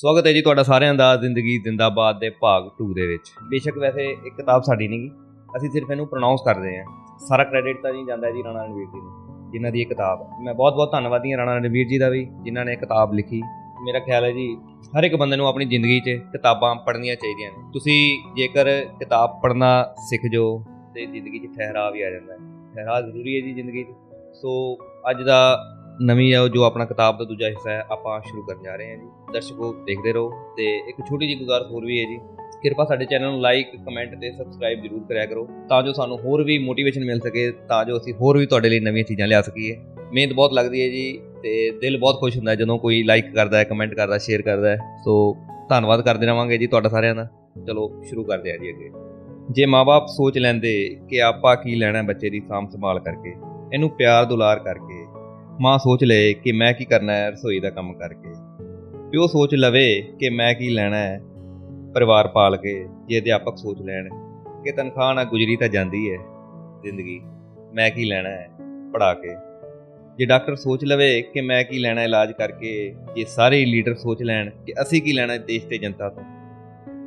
ਸਵਾਗਤ ਹੈ ਜੀ ਤੁਹਾਡਾ ਸਾਰਿਆਂ ਦਾ ਜ਼ਿੰਦਗੀ ਜ਼ਿੰਦਾਬਾਦ ਦੇ ਭਾਗ 2 ਦੇ ਵਿੱਚ। ਬੇਸ਼ੱਕ ਵੈਸੇ ਇੱਕ ਕਿਤਾਬ ਸਾਡੀ ਨਹੀਂ ਗੀ। ਅਸੀਂ ਸਿਰਫ ਇਹਨੂੰ ਪ੍ਰੋਨਾਂਸ ਕਰਦੇ ਹਾਂ। ਸਾਰਾ ਕ੍ਰੈਡਿਟ ਤਾਂ ਨਹੀਂ ਜਾਂਦਾ ਹੈ ਜੀ ਰਾਣਾ ਰਣਵੀਰ ਜੀ ਨੂੰ, ਜਿਨ੍ਹਾਂ ਦੀ ਇਹ ਕਿਤਾਬ ਹੈ। ਮੈਂ ਬਹੁਤ ਬਹੁਤ ਧੰਨਵਾਦੀ ਹਾਂ ਰਾਣਾ ਰਣਵੀਰ ਜੀ ਦਾ ਵੀ, ਜਿਨ੍ਹਾਂ ਨੇ ਇਹ ਕਿਤਾਬ ਲਿਖੀ। ਮੇਰਾ ਖਿਆਲ ਹੈ ਜੀ, ਹਰ ਇੱਕ ਬੰਦੇ ਨੂੰ ਆਪਣੀ ਜ਼ਿੰਦਗੀ 'ਚ ਕਿਤਾਬਾਂ ਪੜ੍ਹਨੀਆਂ ਚਾਹੀਦੀਆਂ ਨੇ। ਤੁਸੀਂ ਜੇਕਰ ਕਿਤਾਬ ਪੜ੍ਹਨਾ ਸਿੱਖ ਜਾਓ ਤੇ ਜ਼ਿੰਦਗੀ 'ਚ ਠਹਿਰਾਅ ਵੀ ਆ ਜਾਂਦਾ ਹੈ। ਠਹਿਰਾਅ ਜ਼ਰੂਰੀ ਹੈ ਜੀ ਜ਼ਿੰਦਗੀ 'ਚ। ਸੋ, ਅੱਜ ਦਾ ਨਵੀਂ ਹੈ ਉਹ ਜੋ ਆਪਣਾ ਕਿਤਾਬ ਦਾ ਦੂਜਾ ਹਿੱਸਾ ਹੈ, ਆਪਾਂ ਸ਼ੁਰੂ ਕਰਨ ਜਾ ਰਹੇ ਹਾਂ ਜੀ। ਦਰਸ਼ਕੋ, ਦੇਖਦੇ ਰਹੋ ਤੇ ਇੱਕ ਛੋਟੀ ਜਿਹੀ ਗੁਜ਼ਾਰਿਸ਼ ਹੋਰ ਵੀ ਹੈ ਜੀ। ਕਿਰਪਾ ਸਾਡੇ ਚੈਨਲ ਨੂੰ ਲਾਈਕ ਕਮੈਂਟ ਤੇ ਸਬਸਕ੍ਰਾਈਬ ਜ਼ਰੂਰ ਕਰਿਆ ਕਰੋ, ਤਾਂ ਜੋ ਸਾਨੂੰ ਹੋਰ ਵੀ ਮੋਟੀਵੇਸ਼ਨ ਮਿਲ ਸਕੇ, ਤਾਂ ਜੋ ਅਸੀਂ ਹੋਰ ਵੀ ਤੁਹਾਡੇ ਲਈ ਨਵੀਆਂ ਚੀਜ਼ਾਂ ਲਿਆ ਸਕੀਏ। ਮਿਹਨਤ ਬਹੁਤ ਲੱਗਦੀ ਹੈ ਜੀ ਤੇ ਦਿਲ ਬਹੁਤ ਖੁਸ਼ ਹੁੰਦਾ ਹੈ ਜਦੋਂ ਕੋਈ ਲਾਈਕ ਕਰਦਾ ਹੈ ਕਮੈਂਟ ਕਰਦਾ ਸ਼ੇਅਰ ਕਰਦਾ ਹੈ। ਸੋ ਧੰਨਵਾਦ ਕਰਦੇ ਰਵਾਂਗੇ ਜੀ ਤੁਹਾਡਾ ਸਾਰਿਆਂ ਦਾ। ਚਲੋ, ਸ਼ੁਰੂ ਕਰਦੇ ਹਾਂ ਜੀ ਅੱਗੇ। ਜੇ ਮਾਪੇ ਸੋਚ ਲੈਂਦੇ ਕਿ ਆਪਾਂ ਕੀ ਲੈਣਾ ਬੱਚੇ ਦੀ ਸਾਂਭ ਸੰਭਾਲ ਕਰਕੇ, ਇਹਨੂੰ ਪਿਆਰ ਦੁਲਾਰ ਕਰਕੇ ਮਾਂ ਸੋਚ ਲਏ ਕਿ ਮੈਂ ਕੀ ਕਰਨਾ ਹੈ ਰਸੋਈ ਦਾ ਕੰਮ ਕਰਕੇ। ਪਿਓ ਸੋਚ ਲਵੇ ਕਿ ਮੈਂ ਕੀ ਲੈਣਾ ਹੈ ਪਰਿਵਾਰ ਪਾਲ ਕੇ, ਜੇ ਅਧਿਆਪਕ ਸੋਚ ਲੈਣ ਕਿ ਤਨਖਾਹ ਨਾਲ ਗੁਜ਼ਰੀ ਤਾਂ ਜਾਂਦੀ ਹੈ ਜ਼ਿੰਦਗੀ, ਮੈਂ ਕੀ ਲੈਣਾ ਹੈ ਪੜਾ ਕੇ। ਜੇ ਡਾਕਟਰ ਸੋਚ ਲਵੇ ਕਿ ਮੈਂ ਕੀ ਲੈਣਾ ਇਲਾਜ ਕਰਕੇ, ਜੇ ਸਾਰੇ ਲੀਡਰ ਸੋਚ ਲੈਣ ਕਿ ਅਸੀਂ ਕੀ ਲੈਣਾ ਦੇਸ਼ ਤੇ ਜਨਤਾ ਤੋਂ।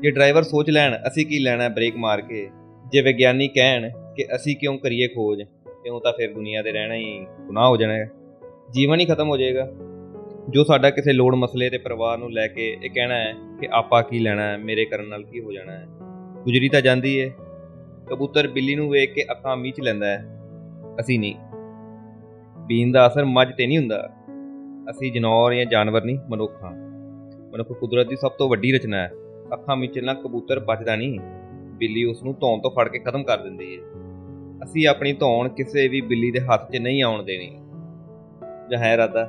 ਜੇ ਡਰਾਈਵਰ ਸੋਚ ਲੈਣ ਅਸੀਂ ਕੀ ਲੈਣਾ ਬ੍ਰੇਕ ਮਾਰ ਕੇ, ਜੇ ਵਿਗਿਆਨੀ ਕਹਿਣ ਕਿ ਅਸੀਂ ਕਿਉਂ ਕਰੀਏ ਖੋਜ, ਕਿਉਂ ਤਾਂ ਫਿਰ ਦੁਨੀਆ ਤੇ ਰਹਿਣਾ ਹੀ ਗੁਨਾਹ ਹੋ ਜਾਣਾ ਹੈ। ਜੀਵਨ ਹੀ ਖਤਮ ਹੋ ਜਾਏਗਾ। ਜੋ ਸਾਡਾ ਕਿਸੇ ਲੋੜ ਮਸਲੇ ਤੇ ਪਰਿਵਾਰ ਨੂੰ ਲੈ ਕੇ ਇਹ ਕਹਿਣਾ ਹੈ ਕਿ ਆਪਾਂ ਕੀ ਲੈਣਾ ਹੈ, ਮੇਰੇ ਕਰਨ ਨਾਲ ਕੀ ਹੋ ਜਾਣਾ ਹੈ। ਗੁਜਰੀ ਤਾਂ ਜਾਂਦੀ ਹੈ ਕਬੂਤਰ ਬਿੱਲੀ ਨੂੰ ਵੇਖ ਕੇ ਅੱਖਾਂ ਮੀਚ ਲੈਂਦਾ ਹੈ। ਅਸੀਂ ਨਹੀਂ। ਬੀਨ ਦਾ ਅਸਰ ਮੱਝ ਤੇ ਨਹੀਂ ਹੁੰਦਾ। ਅਸੀਂ ਜਨੌਰ ਜਾਂ ਜਾਨਵਰ ਨਹੀਂ, ਮਨੁੱਖ ਹਾਂ। ਮਨੁੱਖ ਕੁਦਰਤ ਦੀ ਸਭ ਤੋਂ ਵੱਡੀ ਰਚਨਾ ਹੈ। ਅੱਖਾਂ ਮੀਚਣ ਕਬੂਤਰ ਬਚਦਾ ਨਹੀਂ। ਬਿੱਲੀ ਉਸ ਨੂੰ ਧੌਣ ਤੋਂ ਫੜ ਕੇ ਖਤਮ ਕਰ ਦਿੰਦੀ ਹੈ ਅਸੀਂ ਆਪਣੀ ਧੌਣ ਕਿਸੇ ਵੀ ਬਿੱਲੀ ਦੇ ਹੱਥ 'ਚ ਨਹੀਂ ਆਉਣ ਦੇਣੀ। ਜਾਂ ਹੈ ਇਰਾਦਾ,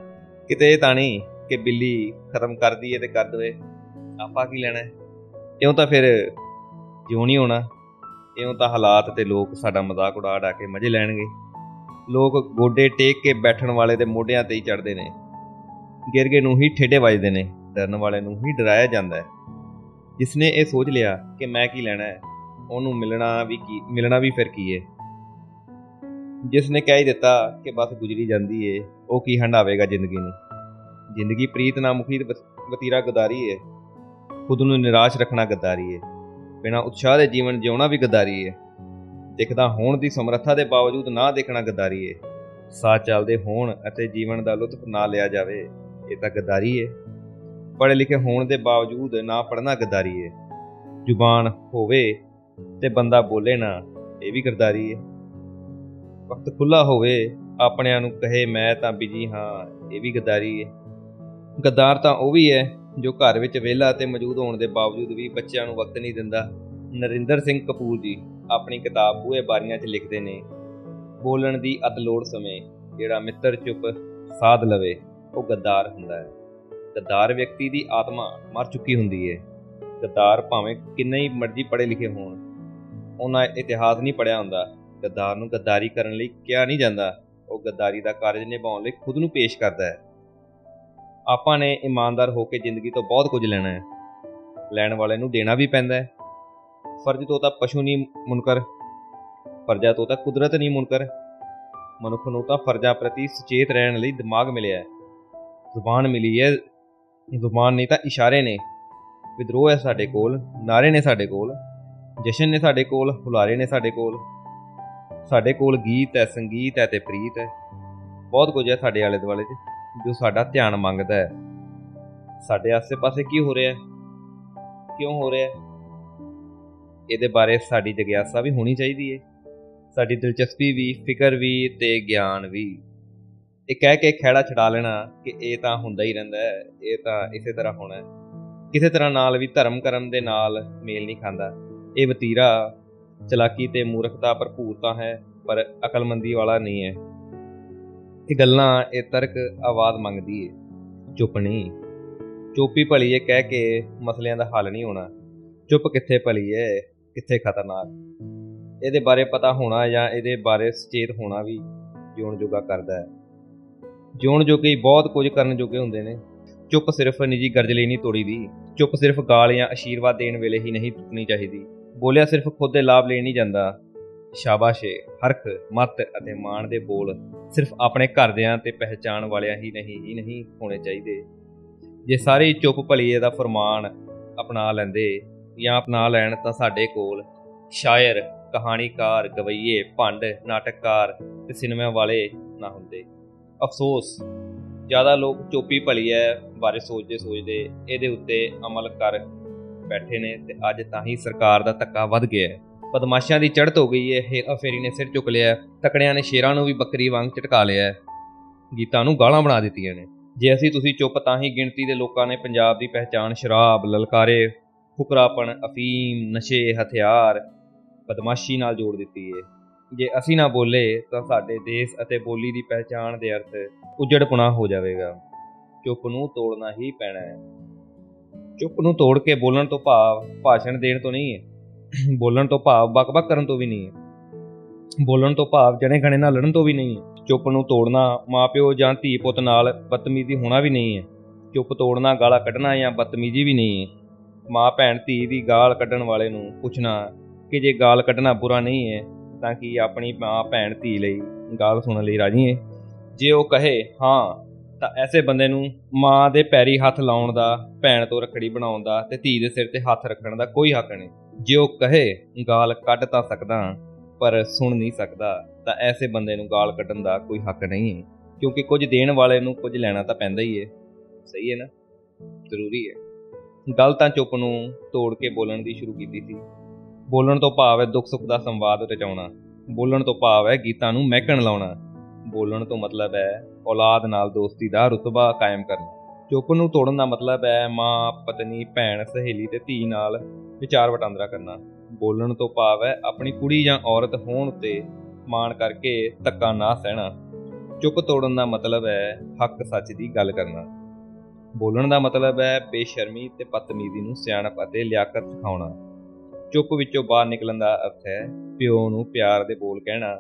ਕਿਤੇ ਇਹ ਤਾਂ ਨਹੀਂ ਕਿ ਬਿੱਲੀ ਖਤਮ ਕਰਦੀ ਏ ਤੇ ਕਰ ਦਵੇ। ਆਪਾਂ ਕੀ ਲੈਣਾ ਹੈ? ਇਉਂ ਤਾਂ ਫਿਰ ਜਿਉਂ ਨਹੀਂ ਹੋਣਾ। ਇਉਂ ਤਾਂ ਹਾਲਾਤ ਤੇ ਲੋਕ ਸਾਡਾ ਮਜ਼ਾਕ ਉਡਾ ਉਡਾ ਕੇ ਮਜ਼ੇ ਲੈਣਗੇ। ਲੋਕ ਗੋਡੇ ਟੇਕ ਕੇ ਬੈਠਣ ਵਾਲੇ ਦੇ ਮੋਢਿਆਂ ਤੇ ਹੀ ਚੜਦੇ ਨੇ। ਗਿਰਗੇ ਨੂੰ ਹੀ ਠੇਡੇ ਵੱਜਦੇ ਨੇ। ਡਰਨ ਵਾਲੇ ਨੂੰ ਹੀ ਡਰਾਇਆ ਜਾਂਦਾ ਹੈ। ਜਿਸਨੇ ਇਹ ਸੋਚ ਲਿਆ ਕਿ ਮੈਂ ਕੀ ਲੈਣਾ ਹੈ, ਉਹਨੂੰ ਮਿਲਣਾ ਵੀ ਕੀ, ਮਿਲਣਾ ਵੀ ਫਿਰ ਕੀ ਹੈ? ਜਿਸ ਨੇ ਕਹਿ ਹੀ ਦਿੱਤਾ ਕਿ ਬਸ ਗੁਜ਼ਰੀ ਜਾਂਦੀ ਏ, ਉਹ ਕੀ ਹੰਡਾਵੇਗਾ ਜ਼ਿੰਦਗੀ ਨੂੰ? ਜ਼ਿੰਦਗੀ ਪ੍ਰੀਤ ਨਾ ਮੁਖੀ ਵਤੀਰਾ ਗਦਾਰੀ ਏ। ਖੁਦ ਨੂੰ ਨਿਰਾਸ਼ ਰੱਖਣਾ ਗਦਾਰੀ ਏ। ਬਿਨਾਂ ਉਤਸ਼ਾਹ ਦੇ ਜੀਵਨ ਜਿਉਣਾ ਵੀ ਗਦਾਰੀ ਏ। ਦਿਖਦਾ ਹੋਣ ਦੀ ਸਮਰੱਥਾ ਦੇ ਬਾਵਜੂਦ ਨਾ ਦੇਖਣਾ ਗਦਾਰੀ ਏ। ਸਾਹ ਚੱਲਦੇ ਹੋਣ ਅਤੇ ਜੀਵਨ ਦਾ ਲੁਤਫ ਨਾ ਲਿਆ ਜਾਵੇ, ਇਹ ਤਾਂ ਗਦਾਰੀ ਏ। ਪੜ੍ਹੇ ਲਿਖੇ ਹੋਣ ਦੇ ਬਾਵਜੂਦ ਨਾ ਪੜ੍ਹਨਾ ਗਦਾਰੀ ਏ। ਜ਼ੁਬਾਨ ਹੋਵੇ ਤੇ ਬੰਦਾ ਬੋਲੇ ਨਾ, ਇਹ ਵੀ ਗਰਦਾਰੀ ਏ। ਵਕਤ ਖੁੱਲਾ ਹੋਵੇ, ਆਪਣਿਆਂ ਨੂੰ ਕਹੇ, ਮੈਂ ਤਾਂ ਬਿਜ਼ੀ ਹਾਂ। ਇਹ ਵੀ ਗਦਾਰੀ ਹੈ ਗੱਦਾਰ ਤਾਂ ਉਹ ਵੀ ਹੈ ਜੋ ਘਰ ਵਿੱਚ ਵਿਹਲਾ ਤੇ ਮੌਜੂਦ ਹੋਣ ਦੇ ਬਾਵਜੂਦ ਵੀ ਬੱਚਿਆਂ ਨੂੰ ਵਕਤ ਨਹੀਂ ਦਿੰਦਾ। ਨਰਿੰਦਰ ਸਿੰਘ ਕਪੂਰ ਜੀ ਆਪਣੀ ਕਿਤਾਬ ਬੂਹੇ ਬਾਰੀਆਂ 'ਚ ਲਿਖਦੇ ਨੇ, ਬੋਲਣ ਦੀ ਅਤ ਲੋੜ ਸਮੇਂ, ਜਿਹੜਾ ਮਿੱਤਰ ਚੁੱਪ ਸਾਧ ਲਵੇ, ਉਹ ਗੱਦਾਰ ਹੁੰਦਾ ਹੈ। ਗੱਦਾਰ ਵਿਅਕਤੀ ਦੀ ਆਤਮਾ ਮਰ ਚੁੱਕੀ ਹੁੰਦੀ ਹੈ ਗੱਦਾਰ ਭਾਵੇਂ ਕਿੰਨੇ ਹੀ ਮਰਜ਼ੀ ਪੜ੍ਹੇ ਲਿਖੇ ਹੋਣ, ਉਹਨਾਂ ਇਤਿਹਾਸ ਨਹੀਂ ਪੜਿਆ ਹੁੰਦਾ। ਗੱਦਾਰ ਨੂੰ ਗੱਦਾਰੀ ਕਰਨ ਲਈ ਕਿਹਾ ਨਹੀਂ ਜਾਂਦਾ। ਉਹ ਗੱਦਾਰੀ ਦਾ ਕਾਰਜ ਨਿਭਾਉਣ ਲਈ ਖੁਦ ਨੂੰ ਪੇਸ਼ ਕਰਦਾ ਹੈ। ਆਪਾਂ ਨੇ ਇਮਾਨਦਾਰ ਹੋ ਕੇ ਜ਼ਿੰਦਗੀ ਤੋਂ ਬਹੁਤ ਕੁਝ ਲੈਣਾ ਹੈ। ਲੈਣ ਵਾਲੇ ਨੂੰ ਦੇਣਾ ਵੀ ਪੈਂਦਾ ਹੈ। ਫਰਜ਼ ਤੋਂ ਤਾਂ ਪਸ਼ੂ ਨਹੀਂ ਮੁਨਕਰ। ਫਰਜ਼ਾ ਤੋਂ ਤਾਂ ਕੁਦਰਤ ਨਹੀਂ ਮੁਨਕਰ। ਮਨੁੱਖ ਨੂੰ ਤਾਂ ਫਰਜ਼ਾਂ ਪ੍ਰਤੀ ਸੁਚੇਤ ਰਹਿਣ ਲਈ ਦਿਮਾਗ ਮਿਲਿਆ ਹੈ। ਜ਼ੁਬਾਨ ਮਿਲੀ ਹੈ। ਜ਼ੁਬਾਨ ਨਹੀਂ ਤਾਂ ਇਸ਼ਾਰੇ ਨੇ। ਵਿਦਰੋਹ ਹੈ ਸਾਡੇ ਕੋਲ, ਨਾਰੇ ਨੇ ਸਾਡੇ ਕੋਲ, ਜਸ਼ਨ ਨੇ ਸਾਡੇ ਕੋਲ, ਹੁਲਾਰੇ ਨੇ ਸਾਡੇ ਕੋਲ। ਸਾਡੇ ਕੋਲ ਗੀਤ ਹੈ, ਸੰਗੀਤ ਹੈ ਤੇ ਪ੍ਰੀਤ ਹੈ। ਬਹੁਤ ਕੁਝ ਹੈ ਸਾਡੇ ਆਲੇ ਦੁਆਲੇ 'ਚ ਜੋ ਸਾਡਾ ਧਿਆਨ ਮੰਗਦਾ ਹੈ। ਸਾਡੇ ਆਸ-ਪਾਸੇ ਕੀ ਹੋ ਰਿਹਾ ਹੈ? ਕਿਉਂ ਹੋ ਰਿਹਾ ਹੈ? ਇਹਦੇ ਬਾਰੇ ਸਾਡੀ ਜਿਗਿਆਸਾ ਵੀ ਹੋਣੀ ਚਾਹੀਦੀ ਹੈ। ਸਾਡੀ ਦਿਲਚਸਪੀ ਵੀ, ਫਿਕਰ ਵੀ ਤੇ ਗਿਆਨ ਵੀ। ਇਹ ਕਹਿ ਕੇ ਖੇੜਾ ਛਡਾ ਲੈਣਾ ਕਿ ਇਹ ਤਾਂ ਹੁੰਦਾ ਹੀ ਰਹਿੰਦਾ ਹੈ, ਇਹ ਤਾਂ ਇਸੇ ਤਰ੍ਹਾਂ ਹੋਣਾ ਹੈ। ਕਿਸੇ ਤਰ੍ਹਾਂ ਨਾਲ ਵੀ ਧਰਮ ਕਰਨ ਦੇ ਨਾਲ ਮੇਲ ਨਹੀਂ ਖਾਂਦਾ। ਇਹ ਵਤੀਰਾ ਚਲਾਕੀ ਤੇ ਮੂਰਖਤਾ ਭਰਪੂਰ ਤਾਂ ਹੈ, ਪਰ ਅਕਲਮੰਦੀ ਵਾਲਾ ਨਹੀਂ ਹੈ। ਇਹ ਗੱਲਾਂ, ਇਹ ਤਰਕ ਆਵਾਜ਼ ਮੰਗਦੀ ਏ। ਚੁੱਪ ਨਹੀਂ। ਚੁੱਪੀ ਭਲੀ ਏ ਕਹਿ ਕੇ ਮਸਲਿਆਂ ਦਾ ਹੱਲ ਨਹੀਂ ਹੋਣਾ। ਚੁੱਪ ਕਿੱਥੇ ਭਲੀ ਏ ਕਿੱਥੇ ਖਤਰਨਾਕ। ਇਹਦੇ ਬਾਰੇ ਪਤਾ ਹੋਣਾ ਜਾਂ ਇਹਦੇ ਬਾਰੇ ਸੁਚੇਤ ਹੋਣਾ ਵੀ ਜਿਉਣ ਜੋਗਾ ਕਰਦਾ ਹੈ। ਜਿਉਣ ਜੋਗੇ ਹੀ ਬਹੁਤ ਕੁਝ ਕਰਨ ਜੋਗੇ ਹੁੰਦੇ ਨੇ। ਚੁੱਪ ਸਿਰਫ ਨਿੱਜੀ ਗਰਜ ਲਈ ਨਹੀਂ ਤੋੜੀ ਦੀ ਚੁੱਪ ਸਿਰਫ ਗਾਲ ਜਾਂ ਅਸ਼ੀਰਵਾਦ ਦੇਣ ਵੇਲੇ ਹੀ ਨਹੀਂ ਟੁੱਟਣੀ ਚਾਹੀਦੀ। ਬੋਲਿਆ ਸਿਰਫ ਖੁਦ ਦੇ ਲਾਭ ਲਈ ਨਹੀਂ ਜਾਂਦਾ। ਸ਼ਾਬਾਸ਼ੇ ਹਰਖ, ਮਤ ਅਤੇ ਮਾਣ ਦੇ ਬੋਲ ਸਿਰਫ ਆਪਣੇ ਘਰਦਿਆਂ ਤੇ ਪਹਿਚਾਣ ਵਾਲਿਆਂ ਹੀ ਨਹੀਂ ਹੀ ਨਹੀਂ ਹੋਣੇ ਚਾਹੀਦੇ। ਜੇ ਸਾਰੇ ਹੀ ਚੁੱਪ ਭਲੀਏ ਦਾ ਫਰਮਾਨ ਅਪਣਾ ਲੈਂਦੇ ਜਾਂ ਅਪਣਾ ਲੈਣ ਤਾਂ ਸਾਡੇ ਕੋਲ ਸ਼ਾਇਰ, ਕਹਾਣੀਕਾਰ, ਗਵਈਏ, ਭੰਡ, ਨਾਟਕਕਾਰ ਤੇ ਸਿਨੇਮਾ ਵਾਲੇ ਨਾ ਹੁੰਦੇ। ਅਫਸੋਸ, ਜ਼ਿਆਦਾ ਲੋਕ ਚੋਪੀ ਭਲੀਏ ਬਾਰੇ ਸੋਚਦੇ ਸੋਚਦੇ ਇਹਦੇ ਉੱਤੇ ਅਮਲ ਕਰ ਬੈਠੇ ਨੇ ਤੇ ਅੱਜ ਤਾਂ ਹੀ ਸਰਕਾਰ ਦਾ ਧੱਕਾ ਵੱਧ ਗਿਆ ਹੈ। ਬਦਮਾਸ਼ਾਂ ਦੀ ਚੜ੍ਹਤ ਹੋ ਗਈ ਹੈ ਹੇਰਾ ਫੇਰੀ ਨੇ ਸਿਰ ਚੁੱਕ ਲਿਆ ਹੈ, ਤਕੜਿਆਂ ਨੇ ਸ਼ੇਰਾਂ ਨੂੰ ਵੀ ਬੱਕਰੀ ਵਾਂਗ ਝਟਕਾ ਲਿਆ ਹੈ। ਗੀਤਾਂ ਨੂੰ ਗਾਲਾਂ ਬਣਾ ਦਿੱਤੀਆਂ ਨੇ। ਜੇ ਅਸੀਂ ਤੁਸੀਂ ਚੁੱਪ ਤਾਂ ਹੀ ਗਿਣਤੀ ਦੇ ਲੋਕਾਂ ਨੇ ਪੰਜਾਬ ਦੀ ਪਹਿਚਾਣ ਸ਼ਰਾਬ ਲਲਕਾਰੇ ਫੁਕਰਾਪਣ ਅਫੀਮ ਨਸ਼ੇ ਹਥਿਆਰ ਬਦਮਾਸ਼ੀ ਨਾਲ ਜੋੜ ਦਿੱਤੀ ਹੈ। ਜੇ ਅਸੀਂ ਨਾ ਬੋਲੇ ਤਾਂ ਸਾਡੇ ਦੇਸ਼ ਅਤੇ ਬੋਲੀ ਦੀ ਪਹਿਚਾਣ ਦੇ ਅਰਥ ਉਜੜਪੁਣਾ ਹੋ ਜਾਵੇਗਾ। ਚੁੱਪ ਨੂੰ ਤੋੜਨਾ ਹੀ ਪੈਣਾ ਹੈ। ਚੁੱਪ ਨੂੰ ਤੋੜ ਕੇ ਬੋਲਣ ਤੋਂ ਭਾਵ, ਭਾਸ਼ਣ ਦੇਣ ਤੋਂ ਨਹੀਂ ਹੈ। ਬੋਲਣ ਤੋਂ ਭਾਵ ਬਕਬਕ ਕਰਨ ਤੋਂ ਵੀ ਨਹੀਂ ਹੈ। ਬੋਲਣ ਤੋਂ ਭਾਵ ਜਣੇ ਖਣੇ ਨਾਲ ਲੜਨ ਤੋਂ ਵੀ ਨਹੀਂ ਹੈ। ਚੁੱਪ ਨੂੰ ਤੋੜਨਾ ਮਾਪਿਓ ਜਾਂ ਧੀ ਪੁੱਤ ਨਾਲ ਬਦਤਮੀਜ਼ੀ ਹੋਣਾ ਵੀ ਨਹੀਂ ਹੈ। ਚੁੱਪ ਤੋੜਨਾ, ਗਾਲਾਂ ਕੱਢਣਾ ਜਾਂ ਬਦਤਮੀਜ਼ੀ ਵੀ ਨਹੀਂ ਹੈ। ਮਾਂ ਭੈਣ ਧੀ ਦੀ ਗਾਲ ਕੱਢਣ ਵਾਲੇ ਨੂੰ ਪੁੱਛਣਾ ਕਿ ਜੇ ਗਾਲ ਕੱਢਣਾ ਬੁਰਾ ਨਹੀਂ ਹੈ, ਤਾਂ ਕੀ ਆਪਣੀ ਮਾਂ ਭੈਣ ਧੀ ਲਈ ਗਾਲ ਸੁਣਨ ਲਈ ਰਾਜੀ ਹੈ? ਜੇ ਉਹ ਕਹੇ, ਹਾਂ ਤਾਂ ਐਸੇ ਬੰਦੇ ਨੂੰ ਮਾਂ ਦੇ ਪੈਰੀ ਹੱਥ ਲਾਉਣ ਦਾ, ਭੈਣ ਤੋਂ ਰੱਖੜੀ ਬਣਾਉਣ ਦਾ ਤੇ ਧੀ ਦੇ ਸਿਰ ਤੇ ਹੱਥ ਰੱਖਣ ਦਾ ਕੋਈ ਹੱਕ ਨਹੀਂ। ਜੇ ਉਹ ਕਹੇ, ਗਾਲ ਕੱਢ ਤਾਂ ਸਕਦਾ, ਪਰ ਸੁਣ ਨਹੀਂ ਸਕਦਾ, ਤਾਂ ਐਸੇ ਬੰਦੇ ਨੂੰ ਗਾਲ ਕੱਢਣ ਦਾ ਕੋਈ ਹੱਕ ਨਹੀਂ ਹੈ। ਕਿਉਂਕਿ ਕੁਝ ਦੇਣ ਵਾਲੇ ਨੂੰ ਕੁਝ ਲੈਣਾ ਤਾਂ ਪੈਂਦਾ ਹੀ ਹੈ। ਸਹੀ ਹੈ ਨਾ? ਜ਼ਰੂਰੀ ਹੈ। ਗੱਲ ਤਾਂ ਚੁੱਪ ਨੂੰ ਤੋੜ ਕੇ ਬੋਲਣ ਦੀ ਸ਼ੁਰੂ ਕੀਤੀ ਸੀ। ਬੋਲਣ ਤੋਂ ਭਾਵ ਹੈ ਦੁੱਖ ਸੁੱਖ ਦਾ ਸੰਵਾਦ ਰਚਾਉਣਾ। ਬੋਲਣ ਤੋਂ ਭਾਵ ਹੈ ਗੀਤਾਂ ਨੂੰ ਮਹਿਕਣ ਲਾਉਣਾ। ਬੋਲਣ ਤੋਂ ਮਤਲਬ ਹੈ ਔਲਾਦ ਨਾਲ ਦੋਸਤੀ ਦਾ ਰੁਤਬਾ ਕਾਇਮ ਕਰਨਾ। ਚੁੱਪ ਨੂੰ ਤੋੜਨ ਦਾ ਮਤਲਬ ਹੈ ਮਾਂ, ਪਤਨੀ, ਭੈਣ, ਸਹੇਲੀ ਤੇ ਧੀ ਨਾਲ ਵਿਚਾਰ ਵਟਾਂਦਰਾ ਕਰਨਾ। ਬੋਲਣ ਤੋਂ ਭਾਵ ਹੈ ਆਪਣੀ ਕੁੜੀ ਜਾਂ ਔਰਤ ਹੋਣ ਉੱਤੇ ਮਾਣ ਕਰਕੇ ਧੱਕਾ ਨਾ ਸਹਿਣਾ। ਚੁੱਪ ਤੋੜਨ ਦਾ ਮਤਲਬ ਹੈ ਹੱਕ ਸੱਚ ਦੀ ਗੱਲ ਕਰਨਾ। ਬੋਲਣ ਦਾ ਮਤਲਬ ਹੈ ਬੇਸ਼ਰਮੀ ਤੇ ਬਦਤਮੀਜ਼ੀ ਨੂੰ ਸਿਆਣਪ ਅਤੇ ਲਿਆਕਤ ਸਿਖਾਉਣਾ। ਚੁੱਪ ਵਿੱਚੋਂ ਬਾਹਰ ਨਿਕਲਣ ਦਾ ਅਰਥ ਹੈ ਪਿਓ ਨੂੰ ਪਿਆਰ ਦੇ ਬੋਲ ਕਹਿਣਾ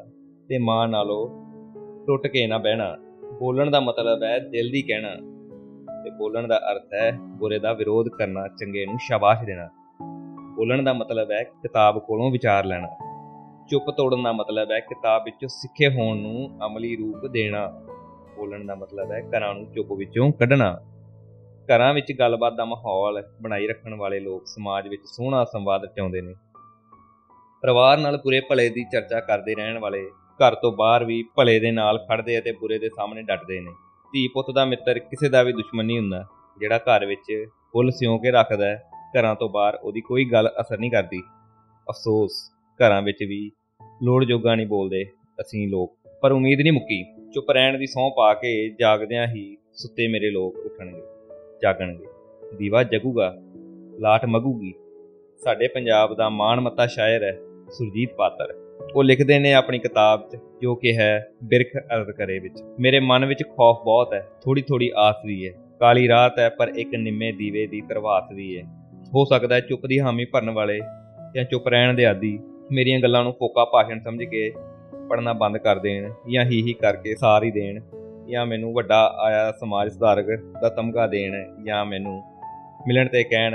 ਤੇ ਮਾਂ ਨਾਲੋਂ ਟੁੱਟ ਕੇ ਨਾ ਬਹਿਣਾ। ਬੋਲਣ ਦਾ ਮਤਲਬ ਹੈ ਦਿਲ ਦੀ ਕਹਿਣਾ। ਤੇ ਬੋਲਣ ਦਾ ਅਰਥ ਹੈ ਬੁਰੇ ਦਾ ਵਿਰੋਧ ਕਰਨਾ, ਚੰਗੇ ਨੂੰ ਸ਼ਾਬਾਸ਼ ਦੇਣਾ। ਬੋਲਣ ਦਾ ਮਤਲਬ ਹੈ ਕਿਤਾਬ ਕੋਲੋਂ ਵਿਚਾਰ ਲੈਣਾ। ਚੁੱਪ ਤੋੜਨ ਦਾ ਮਤਲਬ ਹੈ ਕਿਤਾਬ ਵਿੱਚੋਂ ਸਿੱਖੇ ਹੋਣ ਨੂੰ ਅਮਲੀ ਰੂਪ ਦੇਣਾ। ਬੋਲਣ ਦਾ ਮਤਲਬ ਹੈ ਘਰਾਂ ਨੂੰ ਚੁੱਪ ਵਿੱਚੋਂ ਕੱਢਣਾ। ਘਰਾਂ ਵਿੱਚ ਗੱਲਬਾਤ ਦਾ ਮਾਹੌਲ ਬਣਾਈ ਰੱਖਣ ਵਾਲੇ ਲੋਕ ਸਮਾਜ ਵਿੱਚ ਸੋਹਣਾ ਸੰਵਾਦ ਰਚਾਉਂਦੇ ਨੇ। ਪਰਿਵਾਰ ਨਾਲ ਬੁਰੇ ਭਲੇ ਦੀ ਚਰਚਾ ਕਰਦੇ ਰਹਿਣ ਵਾਲੇ ਘਰ ਤੋਂ ਬਾਹਰ ਵੀ ਭਲੇ ਦੇ ਨਾਲ ਖੜਦੇ ਅਤੇ ਬੁਰੇ ਦੇ ਸਾਹਮਣੇ ਡਟਦੇ ਨੇ। ਧੀ ਪੁੱਤ ਦਾ ਮਿੱਤਰ ਕਿਸੇ ਦਾ ਵੀ ਦੁਸ਼ਮਣ ਨਹੀਂ ਹੁੰਦਾ, ਜਿਹੜਾ ਘਰ ਵਿੱਚ ਫੁੱਲ ਸਿਉਂ ਕੇ ਰੱਖਦਾ ਹੈ, ਘਰਾਂ ਤੋਂ ਬਾਹਰ ਉਹਦੀ ਕੋਈ ਗੱਲ ਅਸਰ ਨਹੀਂ ਕਰਦੀ। ਅਫਸੋਸ, ਘਰਾਂ ਵਿੱਚ ਵੀ ਲੋੜ ਜੋਗਾ ਨਹੀਂ ਬੋਲਦੇ ਅਸੀਂ ਲੋਕ, ਪਰ ਉਮੀਦ ਨਹੀਂ ਮੁੱਕੀ। ਚੁੱਪ ਰਹਿਣ ਦੀ ਸਹੁੰ ਪਾ ਕੇ ਜਾਗਦਿਆਂ ਹੀ ਸੁੱਤੇ ਮੇਰੇ ਲੋਕ ਉੱਠਣਗੇ, ਜਾਗਣਗੇ। ਦੀਵਾ ਜਗੂਗਾ, ਲਾਟ ਮਗੂਗੀ। ਸਾਡੇ ਪੰਜਾਬ ਦਾ ਮਾਣਮੱਤਾ ਸ਼ਾਇਰ ਹੈ, ਸੁਰਜੀਤ ਪਾਤਰ। ਉਹ ਲਿਖਦੇ ਨੇ ਆਪਣੀ ਕਿਤਾਬ 'ਚ, ਜੋ ਕਿ ਹੈ ਬਿਰਖ ਅਰਦ ਕਰੇ ਵਿੱਚ। ਮੇਰੇ ਮਨ ਵਿੱਚ ਖੌਫ ਬਹੁਤ ਹੈ ਥੋੜੀ ਥੋੜੀ ਆਸ ਵੀ ਹੈ। ਕਾਲੀ ਰਾਤ ਹੈ, ਪਰ ਇੱਕ ਨਿੰਮੇ ਦੀਵੇ ਦੀ ਪ੍ਰਭਾਤ ਵੀ ਹੈ। ਹੋ ਸਕਦਾ ਹੈ ਚੁੱਪ ਦੀ ਹਾਮੀ ਭਰਨ ਵਾਲੇ ਜਾਂ ਚੁੱਪ ਰਹਿਣ ਦੇ ਆਦੀ ਮੇਰੀਆਂ ਗੱਲਾਂ ਨੂੰ ਫੋਕਾ ਭਾਸ਼ਣ ਸਮਝ ਕੇ ਪੜਨਾ ਬੰਦ ਕਰ ਦੇਣ ਜਾਂ ਹੀ ਹੀ ਕਰਕੇ ਸਾਰ ਹੀ ਦੇਣ ਜਾਂ ਮੈਨੂੰ ਵੱਡਾ ਆਇਆ ਸਮਾਜ ਸੁਧਾਰਕ ਦਾ ਤਮਗਾ ਦੇਣ ਜਾਂ ਮੈਨੂੰ ਮਿਲਣ ਤੇ ਕਹਿਣ,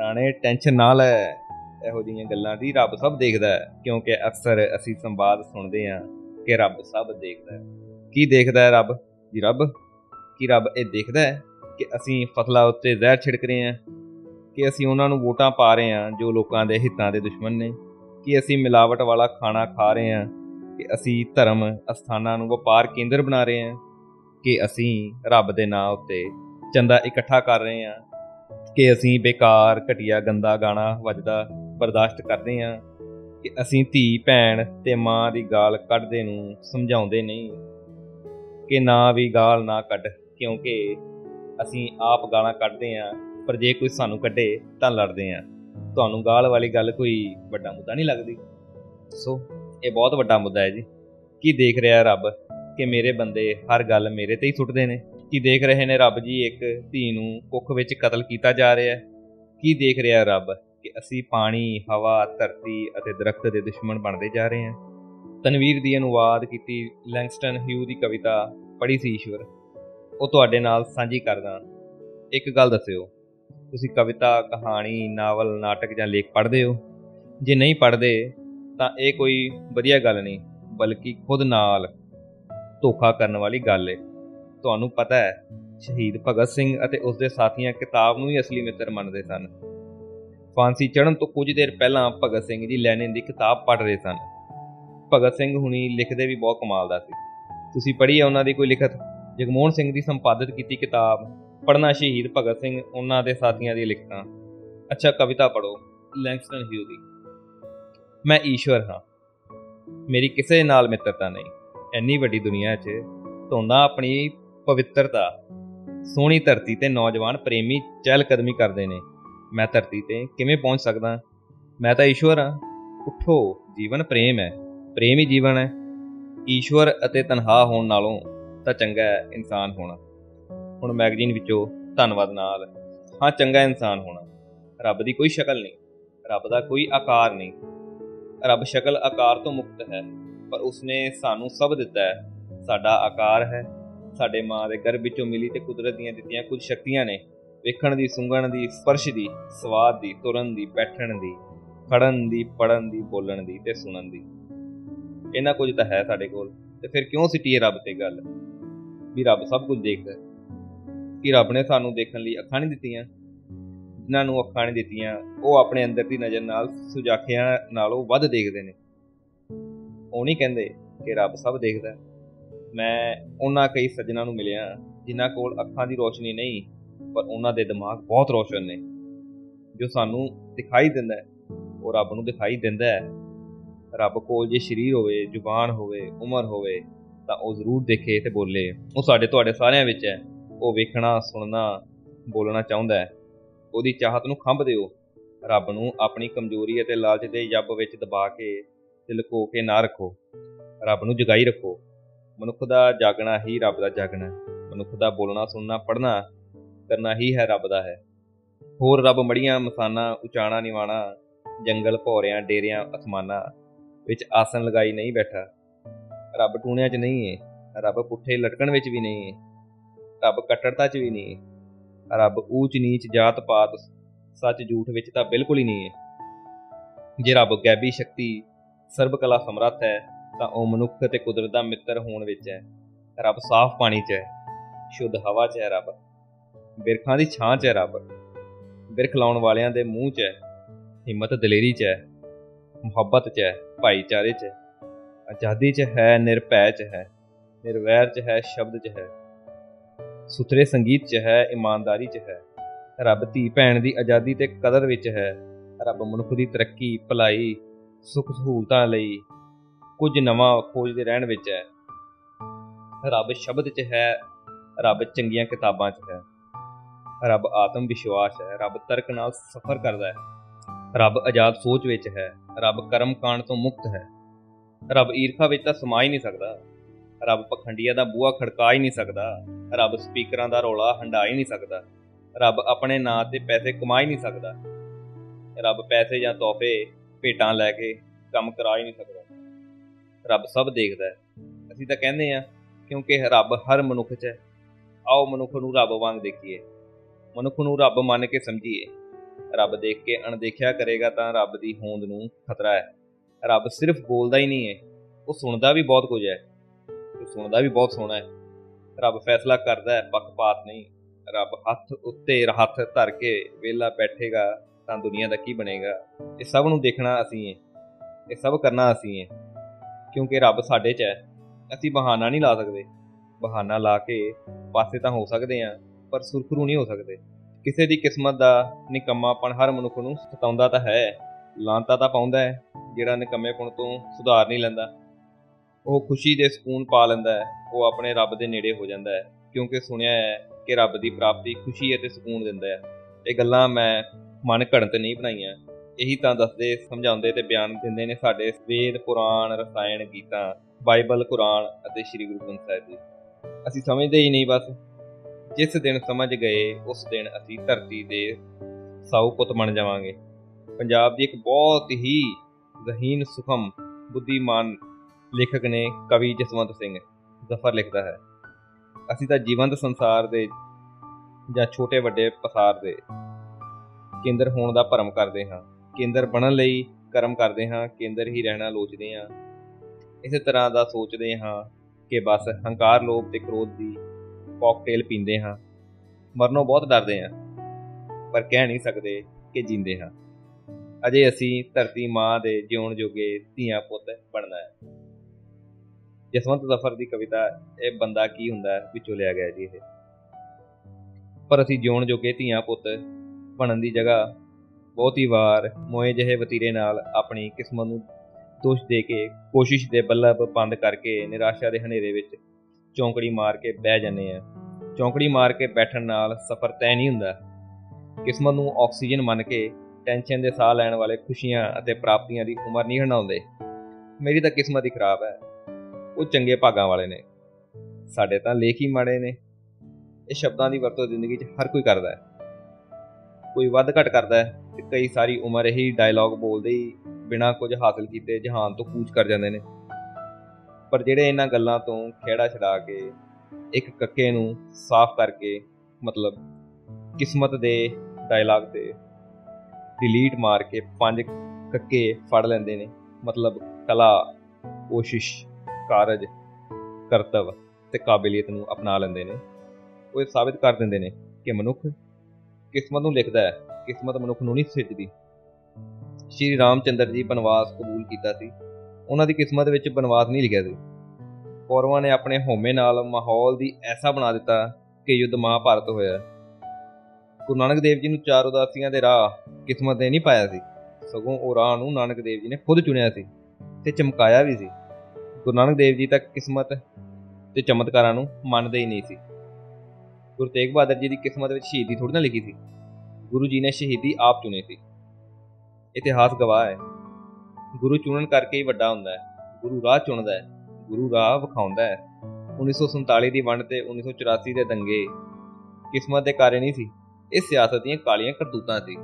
ਰਾਣੇ, ਟੈਨਸ਼ਨ ਨਾ ਲੈ। ਇਹੋ ਜਿਹੀਆਂ ਗੱਲਾਂ ਦੀ ਰੱਬ ਸਭ ਦੇਖਦਾ ਹੈ, ਕਿਉਂਕਿ ਅਕਸਰ ਅਸੀਂ ਸੰਵਾਦ ਸੁਣਦੇ ਹਾਂ ਕਿ ਰੱਬ ਸਭ ਦੇਖਦਾ ਹੈ। ਕੀ ਦੇਖਦਾ ਹੈ ਰੱਬ? ਜੀ ਰੱਬ, ਕੀ ਰੱਬ ਇਹ ਦੇਖਦਾ ਹੈ ਕਿ ਅਸੀਂ ਫਸਲਾਂ ਉੱਤੇ ਜ਼ਹਿਰ ਛਿੜਕ ਰਹੇ ਹਾਂ? ਕਿ ਅਸੀਂ ਉਹਨਾਂ ਨੂੰ ਵੋਟਾਂ ਪਾ ਰਹੇ ਹਾਂ ਜੋ ਲੋਕਾਂ ਦੇ ਹਿੱਤਾਂ ਦੇ ਦੁਸ਼ਮਣ ਨੇ? ਕਿ ਅਸੀਂ ਮਿਲਾਵਟ ਵਾਲਾ ਖਾਣਾ ਖਾ ਰਹੇ ਹਾਂ? ਕਿ ਅਸੀਂ ਧਰਮ ਅਸਥਾਨਾਂ ਨੂੰ ਵਪਾਰ ਕੇਂਦਰ ਬਣਾ ਰਹੇ ਹਾਂ? ਕਿ ਅਸੀਂ ਰੱਬ ਦੇ ਨਾਂ ਉੱਤੇ ਚੰਦਾ ਇਕੱਠਾ ਕਰ ਰਹੇ ਹਾਂ? ਕਿ ਅਸੀਂ ਬੇਕਾਰ, ਘਟੀਆ, ਗੰਦਾ ਗਾਣਾ ਵੱਜਦਾ ਬਰਦਾਸ਼ਤ ਕਰਦੇ ਹਾਂ ਕਿ ਅਸੀਂ ਧੀ, ਭੈਣ ਤੇ ਮਾਂ ਦੀ ਗਾਲ ਕੱਢਦੇ ਨੂੰ ਸਮਝਾਉਂਦੇ ਨਹੀਂ ਕਿ ਨਾ ਵੀ ਗਾਲ ਨਾ ਕੱਢ, ਕਿਉਂਕਿ ਅਸੀਂ ਆਪ ਗਾਲਾਂ ਕੱਢਦੇ ਹਾਂ, ਪਰ ਜੇ ਕੋਈ ਸਾਨੂੰ ਕੱਢੇ ਤਾਂ ਲੜਦੇ ਹਾਂ। ਤੁਹਾਨੂੰ ਗਾਲ ਵਾਲੀ ਗੱਲ ਕੋਈ ਵੱਡਾ ਮੁੱਦਾ ਨਹੀਂ ਲੱਗਦੀ। ਸੋ ਇਹ ਬਹੁਤ ਵੱਡਾ ਮੁੱਦਾ ਹੈ ਜੀ। ਕੀ ਦੇਖ ਰਿਹਾ ਰੱਬ ਕਿ ਮੇਰੇ ਬੰਦੇ ਹਰ ਗੱਲ ਮੇਰੇ ਤੇ ਹੀ ਸੁੱਟਦੇ ਨੇ? ਕੀ ਦੇਖ ਰਹੇ ਨੇ ਰੱਬ ਜੀ ਇੱਕ ਧੀ ਨੂੰ ਕੁੱਖ ਵਿੱਚ ਕਤਲ ਕੀਤਾ ਜਾ ਰਿਹਾ ਹੈ? ਕੀ ਦੇਖ ਰਿਹਾ ਰੱਬ ਕਿ ਅਸੀਂ ਪਾਣੀ, ਹਵਾ, ਧਰਤੀ ਅਤੇ ਦਰਖਤ ਦੇ ਦੁਸ਼ਮਣ ਬਣਦੇ ਜਾ ਰਹੇ ਹਾਂ। ਤਨਵੀਰ ਦੀ ਅਨੁਵਾਦ ਕੀਤੀ ਲੈਂਗਸਟਨ ਹਿਊ ਦੀ ਕਵਿਤਾ ਪੜ੍ਹੀ ਸੀ ਈਸ਼ਵਰ। ਉਹ ਤੁਹਾਡੇ ਨਾਲ ਸਾਂਝੀ ਕਰਦਾ ਇੱਕ ਗੱਲ ਦੱਸਿਓ, ਤੁਸੀਂ ਕਵਿਤਾ, ਕਹਾਣੀ, ਨਾਵਲ, ਨਾਟਕ ਜਾਂ ਲੇਖ ਪੜ੍ਹਦੇ ਹੋ? ਜੇ ਨਹੀਂ ਪੜ੍ਹਦੇ, ਤਾਂ ਇਹ ਕੋਈ ਵਧੀਆ ਗੱਲ ਨਹੀਂ, ਬਲਕਿ ਖੁਦ ਨਾਲ ਧੋਖਾ ਕਰਨ ਵਾਲੀ ਗੱਲ ਹੈ ਤੁਹਾਨੂੰ ਪਤਾ ਹੈ, ਸ਼ਹੀਦ ਭਗਤ ਸਿੰਘ ਅਤੇ ਉਸ ਦੇ ਸਾਥੀਆਂ ਕਿਤਾਬ ਨੂੰ ਹੀ ਅਸਲੀ ਮਿੱਤਰ ਮੰਨਦੇ ਸਨ। ਫਾਂਸੀ ਚੜਨ ਤੋਂ ਕੁਝ ਦੇਰ ਪਹਿਲਾਂ ਭਗਤ ਸਿੰਘ ਜੀ ਲੈਨਿਨ ਦੀ ਕਿਤਾਬ ਪੜ੍ਹ ਰਹੇ ਸਨ। ਭਗਤ ਸਿੰਘ ਹੁਣੀ ਲਿਖਦੇ ਵੀ ਬਹੁਤ ਕਮਾਲ ਦਾ ਸੀ। ਤੁਸੀਂ ਪੜ੍ਹੀ ਹੈ ਉਹਨਾਂ ਦੀ ਕੋਈ ਲਿਖਤ? ਜਗਮੋਹਨ ਸਿੰਘ ਦੀ ਸੰਪਾਦਿਤ ਕੀਤੀ ਕਿਤਾਬ, ਪੜ੍ਹਨਾ ਸ਼ਹੀਦ ਭਗਤ ਸਿੰਘ ਉਹਨਾਂ ਦੇ ਸਾਥੀਆਂ ਦੀ ਲਿਖਤਾਂ। ਅੱਛਾ, ਕਵਿਤਾ ਪੜ੍ਹੋ, ਲੈਂਗਸਟਨ ਹਿਊ ਦੀ। ਮੈਂ ਈਸ਼ਵਰ ਹਾਂ। ਮੇਰੀ ਕਿਸੇ ਨਾਲ ਮਿੱਤਰਤਾ ਨਹੀਂ। ਇੰਨੀ ਵੱਡੀ ਦੁਨੀਆ 'ਚ ਧੋਂਦਾ ਆਪਣੀ ਪਵਿੱਤਰਤਾ। ਸੋਹਣੀ ਧਰਤੀ ਤੇ ਨੌਜਵਾਨ ਪ੍ਰੇਮੀ ਚਹਿਲ ਕਦਮੀ ਕਰਦੇ ਨੇ। ਮੈਂ ਧਰਤੀ ਤੇ ਕਿਵੇਂ ਪਹੁੰਚ ਸਕਦਾ? ਮੈਂ ਤਾਂ ਈਸ਼ਵਰ ਹਾਂ। ਉਠੋ, ਜੀਵਨ ਪ੍ਰੇਮ ਹੈ। ਪ੍ਰੇਮ ਹੀ ਜੀਵਨ ਹੈ। ਈਸ਼ਵਰ ਅਤੇ ਤਨਹਾ ਹੋਣ ਨਾਲੋਂ ਤਾਂ ਚੰਗਾ ਹੈ ਇਨਸਾਨ ਹੋਣਾ। ਹੁਣ ਮੈਗਜ਼ੀਨ ਵਿੱਚੋਂ ਧੰਨਵਾਦ ਨਾਲ, ਹਾਂ, ਚੰਗਾ ਇਨਸਾਨ ਹੋਣਾ। ਰੱਬ ਦੀ ਕੋਈ ਸ਼ਕਲ ਨਹੀਂ। ਰੱਬ ਦਾ ਕੋਈ ਆਕਾਰ ਨਹੀਂ। ਰੱਬ ਸ਼ਕਲ ਆਕਾਰ ਤੋਂ ਮੁਕਤ ਹੈ, ਪਰ ਉਸਨੇ ਸਾਨੂੰ ਸਭ ਦਿੱਤਾ ਹੈ। ਸਾਡਾ ਆਕਾਰ ਹੈ। ਸਾਡੇ ਮਾਂ ਦੇ ਗਰਭ ਵਿੱਚੋਂ ਮਿਲੀ ਤੇ ਕੁਦਰਤ ਦੀਆਂ ਦਿੱਤੀਆਂ ਕੁਝ ਸ਼ਕਤੀਆਂ ਨੇ। ਵੇਖਣ ਦੀ, ਸੁੰਘਣ ਦੀ, ਸਪਰਸ਼ ਦੀ, ਸਵਾਦ ਦੀ, ਤੁਰਨ ਦੀ, ਬੈਠਣ ਦੀ, ਖੜਨ ਦੀ, ਪੜਨ ਦੀ, ਬੋਲਣ ਦੀ ਤੇ ਸੁਣਨ ਦੀ। ਇਹਨਾਂ ਕੁਝ ਤਾਂ ਹੈ ਸਾਡੇ ਕੋਲ। ਤੇ ਫਿਰ ਕਿਉਂ ਸਿੱਟੀਏ ਰੱਬ ਤੇ ਗੱਲ? ਵੀ ਰੱਬ ਸਭ ਕੁਝ ਦੇਖਦਾ ਹੈ। ਕਿ ਰੱਬ ਨੇ ਸਾਨੂੰ ਦੇਖਣ ਲਈ ਅੱਖਾਂ ਨਹੀਂ ਦਿੱਤੀਆਂ। ਜਿਨ੍ਹਾਂ ਨੂੰ ਅੱਖਾਂ ਨਹੀਂ ਦਿੱਤੀਆਂ, ਉਹ ਆਪਣੇ ਅੰਦਰ ਦੀ ਨਜ਼ਰ ਨਾਲ ਸੁਜਾਖਿਆਂ ਨਾਲੋਂ ਵੱਧ ਦੇਖਦੇ ਨੇ। ਉਹ ਨਹੀਂ ਕਹਿੰਦੇ ਕਿ ਰੱਬ ਸਭ ਦੇਖਦਾ ਹੈ। ਮੈਂ ਉਹਨਾਂ ਕਈ ਸੱਜਣਾ ਨੂੰ ਮਿਲਿਆ, ਜਿਨ੍ਹਾਂ ਕੋਲ ਅੱਖਾਂ ਦੀ ਰੋਸ਼ਨੀ ਨਹੀਂ ਪਰ ਉਹਨਾਂ ਦੇ ਦਿਮਾਗ ਬਹੁਤ ਰੋਸ਼ਨ ਨੇ। ਜੋ ਸਾਨੂੰ ਦਿਖਾਈ ਦਿੰਦਾ ਹੈ, ਉਹ ਰੱਬ ਨੂੰ ਦਿਖਾਈ ਦਿੰਦਾ ਹੈ। ਰੱਬ ਕੋਲ ਜੇ ਸਰੀਰ ਹੋਵੇ, ਜ਼ੁਬਾਨ ਹੋਵੇ, ਉਮਰ ਹੋਵੇ, ਤਾਂ ਉਹ ਜ਼ਰੂਰ ਦੇਖੇ ਤੇ ਬੋਲੇ। ਉਹ ਸਾਡੇ ਤੁਹਾਡੇ ਸਾਰਿਆਂ ਵਿੱਚ ਹੈ। ਉਹ ਵੇਖਣਾ, ਸੁਣਨਾ, ਬੋਲਣਾ ਚਾਹੁੰਦਾ ਹੈ। ਉਹਦੀ ਚਾਹਤ ਨੂੰ ਖੰਭ ਦਿਓ। ਰੱਬ ਨੂੰ ਆਪਣੀ ਕਮਜ਼ੋਰੀ ਅਤੇ ਲਾਲਚ ਦੇ ਜੱਬ ਵਿੱਚ ਦਬਾ ਕੇ ਤੇ ਲੁਕੋ ਕੇ ਨਾ ਰੱਖੋ। ਰੱਬ ਨੂੰ ਜਗਾਈ ਰੱਖੋ। ਮਨੁੱਖ ਦਾ ਜਾਗਣਾ ਹੀ ਰੱਬ ਦਾ ਜਾਗਣਾ ਹੈ। ਮਨੁੱਖ ਦਾ ਬੋਲਣਾ, ਸੁਣਨਾ, ਪੜ੍ਹਨਾ ਕਰਨਾ ਹੀ ਹੈ ਰੱਬ ਦਾ ਹੈ। ਹੋਰ ਰੱਬ ਮੜੀਆਂ ਮਸਾਨਾ, ਉਚਾਣਾ ਨਿਵਾਣਾ, ਜੰਗਲ ਭੌਰਿਆਂ, ਡੇਰਿਆਂ, ਅਸਮਾਨਾਂ ਵਿੱਚ ਆਸਨ ਲਗਾਈ ਨਹੀਂ ਬੈਠਾ। ਰੱਬ ਟੂਣਿਆਂ 'ਚ ਨਹੀਂ ਹੈ ਰੱਬ ਪੁੱਠੇ ਲਟਕਣ ਵਿੱਚ ਵੀ ਨਹੀਂ ਹੈ ਰੱਬ ਕੱਟੜਤਾ 'ਚ ਵੀ ਨਹੀਂ ਹੈ ਰੱਬ ਊਚ ਨੀਚ ਜਾਤ ਪਾਤ ਸੱਚ ਝੂਠ ਵਿੱਚ ਤਾਂ ਬਿਲਕੁਲ ਹੀ ਨਹੀਂ ਹੈ ਜੇ ਰੱਬ ਗੈਬੀ ਸ਼ਕਤੀ, ਸਰਬ ਕਲਾ ਸਮਰੱਥ ਹੈ, ਤਾਂ ਉਹ ਮਨੁੱਖ ਤੇ ਕੁਦਰਤ ਦਾ ਮਿੱਤਰ ਹੋਣ ਵਿੱਚ ਹੈ। ਰੱਬ ਸਾਫ਼ ਪਾਣੀ 'ਚ ਹੈ, ਸ਼ੁੱਧ ਹਵਾ 'ਚ ਹੈ ਰੱਬ। ਬਿਰਖਾਂ ਦੀ ਛਾਂ 'ਚ ਹੈ ਰੱਬ ਬਿਰਖ ਲਾਉਣ ਵਾਲਿਆਂ ਦੇ ਮੂੰਹ 'ਚ ਹੈ ਹਿੰਮਤ ਦਲੇਰੀ 'ਚ ਹੈ ਮੁਹੱਬਤ 'ਚ ਹੈ ਭਾਈਚਾਰੇ 'ਚ ਹੈ ਆਜ਼ਾਦੀ 'ਚ ਹੈ ਨਿਰਭੈ 'ਚ ਹੈ ਨਿਰਵੈਰ 'ਚ ਹੈ ਸ਼ਬਦ 'ਚ ਹੈ ਸੁਥਰੇ ਸੰਗੀਤ 'ਚ ਹੈ ਇਮਾਨਦਾਰੀ 'ਚ ਹੈ ਰੱਬ ਧੀ ਭੈਣ ਦੀ ਆਜ਼ਾਦੀ ਤੇ ਕਦਰ ਵਿੱਚ ਹੈ ਰੱਬ ਮਨੁੱਖ ਦੀ ਤਰੱਕੀ ਭਲਾਈ ਸੁੱਖ ਸਹੂਲਤਾਂ ਲਈ ਕੁਝ ਨਵਾਂ ਖੋਜਦੇ ਰਹਿਣ ਵਿੱਚ ਹੈ ਰੱਬ ਸ਼ਬਦ 'ਚ ਹੈ ਰੱਬ ਚੰਗੀਆਂ ਕਿਤਾਬਾਂ 'ਚ ਹੈ ਰੱਬ ਆਤਮ ਵਿਸ਼ਵਾਸ ਹੈ, ਰੱਬ ਤਰਕ ਨਾਲ ਸਫ਼ਰ ਕਰਦਾ ਹੈ। ਰੱਬ ਆਜ਼ਾਦ ਸੋਚ ਵਿੱਚ ਹੈ, ਰੱਬ ਕਰਮ ਕਾਂਡ ਤੋਂ ਮੁਕਤ ਹੈ। ਰੱਬ ਈਰਖਾ ਵਿੱਚ ਤਾਂ ਸਮਾ ਹੀ ਨਹੀਂ ਸਕਦਾ। ਰੱਬ ਪਖੰਡੀਆਂ ਦਾ ਬੂਹਾ ਖੜਕਾ ਹੀ ਨਹੀਂ ਸਕਦਾ। ਰੱਬ ਸਪੀਕਰਾਂ ਦਾ ਰੌਲਾ ਹੰਡਾ ਹੀ ਨਹੀਂ ਸਕਦਾ। ਰੱਬ ਆਪਣੇ ਨਾਂ ਤੇ ਪੈਸੇ ਕਮਾ ਹੀ ਨਹੀਂ ਸਕਦਾ। ਰੱਬ ਪੈਸੇ ਜਾਂ ਤੋਹਫੇ ਭੇਟਾਂ ਲੈ ਕੇ ਕੰਮ ਕਰਾ ਹੀ ਨਹੀਂ ਸਕਦਾ। ਰੱਬ ਸਭ ਦੇਖਦਾ ਹੈ। ਅਸੀਂ ਤਾਂ ਕਹਿੰਦੇ ਆ ਕਿਉਂਕਿ ਰੱਬ ਹਰ ਮਨੁੱਖ 'ਚ ਹੈ। ਆਓ ਮਨੁੱਖ ਨੂੰ ਰੱਬ ਵਾਂਗ ਦੇਖੀਏ। ਮਨੁੱਖ ਨੂੰ ਰੱਬ ਮੰਨ ਕੇ ਸਮਝੀਏ। ਰੱਬ ਦੇਖ ਕੇ ਅਣਦੇਖਿਆ ਕਰੇਗਾ ਤਾਂ ਰੱਬ ਦੀ ਹੋਂਦ ਨੂੰ ਖਤਰਾ ਹੈ। ਰੱਬ ਸਿਰਫ ਬੋਲਦਾ ਹੀ ਨਹੀਂ ਹੈ। ਉਹ ਸੁਣਦਾ ਵੀ ਬਹੁਤ ਕੁਝ ਹੈ। ਉਹ ਸੁਣਦਾ ਵੀ ਬਹੁਤ ਸੋਹਣਾ ਹੈ। ਰੱਬ ਫੈਸਲਾ ਕਰਦਾ ਹੈ ਪੱਖਪਾਤ ਨਹੀਂ। ਰੱਬ ਹੱਥ ਉੱਤੇ ਹੱਥ ਧਰ ਕੇ ਵਿਹਲਾ ਬੈਠੇਗਾ ਤਾਂ ਦੁਨੀਆ ਦਾ ਕੀ ਬਣੇਗਾ? ਇਹ ਸਭ ਨੂੰ ਦੇਖਣਾ ਅਸੀਂ ਹੈ। ਇਹ ਸਭ ਕਰਨਾ ਅਸੀਂ ਹੈ। ਕਿਉਂਕਿ ਰੱਬ ਸਾਡੇ 'ਚ ਹੈ। ਅਸੀਂ ਬਹਾਨਾ ਨਹੀਂ ਲਾ ਸਕਦੇ। ਬਹਾਨਾ ਲਾ ਕੇ ਪਾਸੇ ਤਾਂ ਹੋ ਸਕਦੇ ਆ ਪਰ ਸੁਰਖਰੂ ਨਹੀਂ ਹੋ ਸਕਦੇ। ਕਿਸੇ ਦੀ ਕਿਸਮਤ ਦਾ ਨਿਕੰਮਾਪਣ ਹਰ ਮਨੁੱਖ ਨੂੰ ਸਤਾਉਂਦਾ ਤਾਂ ਹੈ, ਲਾਂਤਾ ਤਾਂ ਪਾਉਂਦਾ ਹੈ, ਜਿਹੜਾ ਨਿਕੰਮੇਪਣ ਤੋਂ ਸੁਧਾਰ ਨਹੀਂ ਲੈਂਦਾ। ਉਹ ਖੁਸ਼ੀ ਦੇ ਸਕੂਨ ਪਾ ਲੈਂਦਾ ਹੈ, ਉਹ ਆਪਣੇ ਰੱਬ ਦੇ ਨੇੜੇ ਹੋ ਜਾਂਦਾ ਹੈ, ਕਿਉਂਕਿ ਸੁਣਿਆ ਹੈ ਕਿ ਰੱਬ ਦੀ ਪ੍ਰਾਪਤੀ ਖੁਸ਼ੀ ਅਤੇ ਸਕੂਨ ਦਿੰਦਾ ਹੈ। ਇਹ ਗੱਲਾਂ ਮੈਂ ਮਨ ਘੜਤ ਨਹੀਂ ਬਣਾਈਆਂ। ਇਹੀ ਤਾਂ ਦੱਸਦੇ, ਸਮਝਾਉਂਦੇ ਤੇ ਬਿਆਨ ਦਿੰਦੇ ਨੇ ਸਾਡੇ ਵੇਦ, ਪੁਰਾਣ, ਰਸਾਇਣ, ਗੀਤਾ, ਬਾਈਬਲ, ਕੁਰਾਨ ਅਤੇ ਸ੍ਰੀ ਗੁਰੂ ਗ੍ਰੰਥ ਸਾਹਿਬ ਜੀ। ਅਸੀਂ ਸਮਝਦੇ ਹੀ ਨਹੀਂ ਬਸ। ਜਿਸ ਦਿਨ ਸਮਝ ਗਏ, ਉਸ ਦਿਨ ਅਸੀਂ ਧਰਤੀ ਦੇ ਸਾਊ ਪੁੱਤ ਬਣ ਜਾਵਾਂਗੇ। ਪੰਜਾਬ ਦੀ ਇੱਕ ਬਹੁਤ ਹੀ ਜ਼ਹੀਨ ਸੁਖਮ, ਬੁੱਧੀਮਾਨ ਲੇਖਕ ਨੇ ਕਵੀ ਜਸਵੰਤ ਸਿੰਘ ਜ਼ਫਰ ਲਿਖਦਾ ਹੈ। ਅਸੀਂ ਤਾਂ ਜੀਵੰਤ ਸੰਸਾਰ ਦੇ ਜਾਂ ਛੋਟੇ ਵੱਡੇ ਪਸਾਰ ਦੇ ਕੇਂਦਰ ਹੋਣ ਦਾ ਭਰਮ ਕਰਦੇ ਹਾਂ। ਕੇਂਦਰ ਬਣਨ ਲਈ ਕਰਮ ਕਰਦੇ ਹਾਂ, ਕੇਂਦਰ ਹੀ ਰਹਿਣਾ ਲੋਚਦੇ ਹਾਂ। ਇਸੇ ਤਰ੍ਹਾਂ ਦਾ ਸੋਚਦੇ ਹਾਂ ਕਿ ਬਸ ਹੰਕਾਰ ਲੋਭ ਤੇ ਕ੍ਰੋਧ ਦੀ ਕਾਕਟੇਲ ਪੀਂਦੇ ਹਾਂ। ਮਰਨੋਂ ਬਹੁਤ ਡਰਦੇ ਹਾਂ, ਪਰ ਕਹਿ ਨਹੀਂ ਸਕਦੇ ਕਿ ਜਿੰਦੇ ਹਾਂ। ਅਜੇ ਅਸੀਂ ਧਰਤੀ ਮਾਂ ਦੇ ਜਿਉਣ ਜੋਗੇ ਧੀਆਂ ਪੁੱਤ ਬਣਨਾ ਹੈ। ਜਸਵੰਤ ਜ਼ਫਰ ਦੀ ਕਵਿਤਾ, ਇਹ ਬੰਦਾ ਕੀ ਹੁੰਦਾ ਹੈ ਵਿੱਚੋਂ ਲਿਆ ਗਿਆ ਜੀ ਇਹ। ਪਰ ਅਸੀਂ ਜਿਉਣ ਜੋਗੇ ਧੀਆਂ ਪੁੱਤ ਬਣਨ ਦੀ ਜਗ੍ਹਾ ਬਹੁਤੀ ਵਾਰ ਮੋਏ ਜਿਹੇ ਵਤੀਰੇ ਨਾਲ ਆਪਣੀ ਕਿਸਮਤ ਨੂੰ ਦੋਸ਼ ਦੇ ਕੇ ਕੋਸ਼ਿਸ਼ ਦੇ ਬੱਲਬ ਬੰਦ ਕਰਕੇ ਨਿਰਾਸ਼ਾ ਦੇ ਹਨੇਰੇ ਵਿੱਚ ਚੌਂਕੜੀ ਮਾਰ ਕੇ ਬਹਿ ਜਾਂਦੇ ਆ। ਚੌਂਕੜੀ ਮਾਰ ਕੇ ਬੈਠਣ ਨਾਲ ਸਫ਼ਰ ਤੈਅ ਨਹੀਂ ਹੁੰਦਾ। ਕਿਸਮਤ ਨੂੰ ਆਕਸੀਜਨ ਮੰਨ ਕੇ ਟੈਨਸ਼ਨ ਦੇ ਸਾਹ ਲੈਣ ਵਾਲੇ ਖੁਸ਼ੀਆਂ ਅਤੇ ਪ੍ਰਾਪਤੀਆਂ ਦੀ ਉਮਰ ਨਹੀਂ ਹੰਡਾਉਂਦੇ ਮੇਰੀ ਤਾਂ ਕਿਸਮਤ ਹੀ ਖਰਾਬ ਹੈ। ਉਹ ਚੰਗੇ ਭਾਗਾਂ ਵਾਲੇ ਨੇ। ਸਾਡੇ ਤਾਂ ਲੇਖ ਹੀ ਮਾੜੇ ਨੇ। ਇਹ ਸ਼ਬਦਾਂ ਦੀ ਵਰਤੋਂ ਜ਼ਿੰਦਗੀ 'ਚ ਹਰ ਕੋਈ ਕਰਦਾ ਹੈ। ਕੋਈ ਵੱਧ ਘਟ ਕਰਦਾ ਹੈ ਤੇ ਕਈ ਸਾਰੀ ਉਮਰ ਇਹੀ ਡਾਇਲੌਗ ਬੋਲਦੇ ਹੀ ਬਿਨਾਂ ਕੁਝ ਹਾਸਲ ਕੀਤੇ ਜਹਾਨ ਤੋਂ ਕੂਚ ਕਰ ਜਾਂਦੇ ਨੇ। ਪਰ ਜਿਹੜੇ ਇਹਨਾਂ ਗੱਲਾਂ ਤੋਂ ਖੇੜਾ ਛਡਾ ਕੇ, ਇੱਕ ਕੱਕੇ ਨੂੰ ਸਾਫ਼ ਕਰਕੇ, ਮਤਲਬ ਕਿਸਮਤ ਦੇ ਡਾਇਲੌਗ ਤੇ ਡਿਲੀਟ ਮਾਰ ਕੇ ਪੰਜ ਕੱਕੇ ਫੜ ਲੈਂਦੇ ਨੇ, ਮਤਲਬ ਕਲਾ, ਕੋਸ਼ਿਸ਼, ਕਾਰਜ, ਕਰਤਵ ਤੇ ਕਾਬਲੀਅਤ ਨੂੰ ਅਪਣਾ ਲੈਂਦੇ ਨੇ। ਉਹ ਇਹ ਸਾਬਿਤ ਕਰ ਦਿੰਦੇ ਨੇ ਕਿ ਮਨੁੱਖ ਕਿਸਮਤ ਨੂੰ ਲਿਖਦਾ ਹੈ, ਕਿਸਮਤ ਮਨੁੱਖ ਨੂੰ ਨਹੀਂ ਸਿਰਜਦੀ। ਸ਼੍ਰੀ ਰਾਮਚੰਦਰ ਜੀ ਬਨਵਾਸ ਕਬੂਲ ਕੀਤਾ ਸੀ ਉਹਨਾਂ ਦੀ ਕਿਸਮਤ ਵਿੱਚ ਬਨਵਾਸ ਨਹੀਂ ਲਿਖਿਆ ਸੀ। ਕੌਰਵਾਂ ਨੇ ਆਪਣੇ ਹਉਮੈ ਨਾਲ ਮਾਹੌਲ ਦੀ ਐਸਾ ਬਣਾ ਦਿੱਤਾ ਕਿ ਯੁੱਧ ਮਹਾਭਾਰਤ ਹੋਇਆ। ਗੁਰੂ ਨਾਨਕ ਦੇਵ ਜੀ ਨੂੰ ਚਾਰ ਉਦਾਸੀਆਂ ਦੇ ਰਾਹ ਕਿਸਮਤ ਨੇ ਨਹੀਂ ਪਾਇਆ ਸੀ। ਸਗੋਂ ਉਹ ਰਾਹ ਨੂੰ ਨਾਨਕ ਦੇਵ ਜੀ ਨੇ ਖੁਦ ਚੁਣਿਆ ਸੀ ਤੇ ਚਮਕਾਇਆ ਵੀ ਸੀ। ਗੁਰੂ ਨਾਨਕ ਦੇਵ ਜੀ ਤਾਂ ਕਿਸਮਤ ਤੇ ਚਮਤਕਾਰਾਂ ਨੂੰ ਮੰਨਦੇ ਹੀ ਨਹੀਂ ਸੀ। ਗੁਰੂ ਤੇਗ ਬਹਾਦਰ ਜੀ ਦੀ ਕਿਸਮਤ ਵਿੱਚ ਸ਼ਹੀਦੀ ਥੋੜੀ ਨਾ ਲਿਖੀ ਸੀ। ਗੁਰੂ ਜੀ ਨੇ ਸ਼ਹੀਦੀ ਆਪ ਚੁਣੀ ਸੀ। ਇਤਿਹਾਸ ਗਵਾਹ ਹੈ। ਗੁਰੂ ਚੁਣਨ ਕਰਕੇ ਹੀ ਵੱਡਾ ਹੁੰਦਾ ਹੈ, ਗੁਰੂ ਰਾਹ ਚੁਣਦਾ ਹੈ, ਗੁਰੂ ਰਾਹ ਵਿਖਾਉਂਦਾ ਹੈ। 1947 ਦੀ ਵੰਡ ਤੇ 1984 ਦੇ ਦੰਗੇ, ਕਿਸਮਤ ਦੇ ਕਾਰਨ ਨਹੀਂ ਸੀ, ਇਹ ਸਿਆਸਤ ਦੀਆਂ ਕਾਲੀਆਂ ਕਰਤੂਤਾਂ ਸੀ।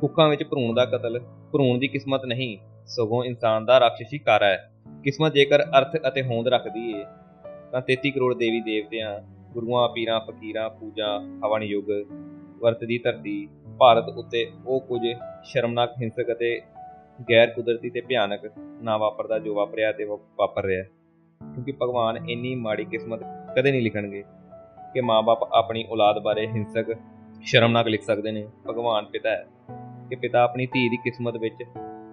ਕੁੱਕਾਂ ਵਿੱਚ ਭਰੂਣ ਦਾ ਕਤਲ, ਭਰੂਣ ਦੀ ਕਿਸਮਤ ਨਹੀਂ, ਸਗੋਂ ਇਨਸਾਨ ਦਾ ਰਾਖਸ਼ੀ ਕਾਰਾ ਹੈ। ਕਿਸਮਤ ਜੇਕਰ ਅਰਥ ਅਤੇ ਹੋਂਦ ਰੱਖਦੀ ਏ, ਤਾਂ 33 ਕਰੋੜ ਦੇਵੀ ਦੇਵਤਿਆਂ, ਗੁਰੂਆਂ, ਪੀਰਾਂ, ਫਕੀਰਾਂ, ਪੂਜਾ, ਹਵਨ ਯੁੱਗ ਵਰਤਦੀ ਧਰਤੀ, ਭਾਰਤ ਉੱਤੇ ਉਹ ਕੁਝ ਸ਼ਰਮਨਾਕ, ਹਿੰਸਕ ਅਤੇ ਗੈਰ ਕੁਦਰਤੀ ਤੇ ਭਿਆਨਕ ਨਾ ਵਾਪਰਦਾ ਜੋ ਵਾਪਰਿਆ ਤੇ ਵਾਪਰ ਰਿਹਾ ਕਿਉਂਕਿ ਭਗਵਾਨ ਇੰਨੀ ਮਾੜੀ ਕਿਸਮਤ ਕਦੇ ਨਹੀਂ ਲਿਖਣਗੇ ਕਿ ਮਾਪੇ ਆਪਣੀ ਔਲਾਦ ਬਾਰੇ ਹਿੰਸਕ, ਸ਼ਰਮਨਾਕ ਲਿਖ ਸਕਦੇ ਨੇ। ਭਗਵਾਨ ਪਿਤਾ ਹੈ ਕਿ ਪਿਤਾ ਆਪਣੀ ਧੀ ਦੀ ਕਿਸਮਤ ਵਿੱਚ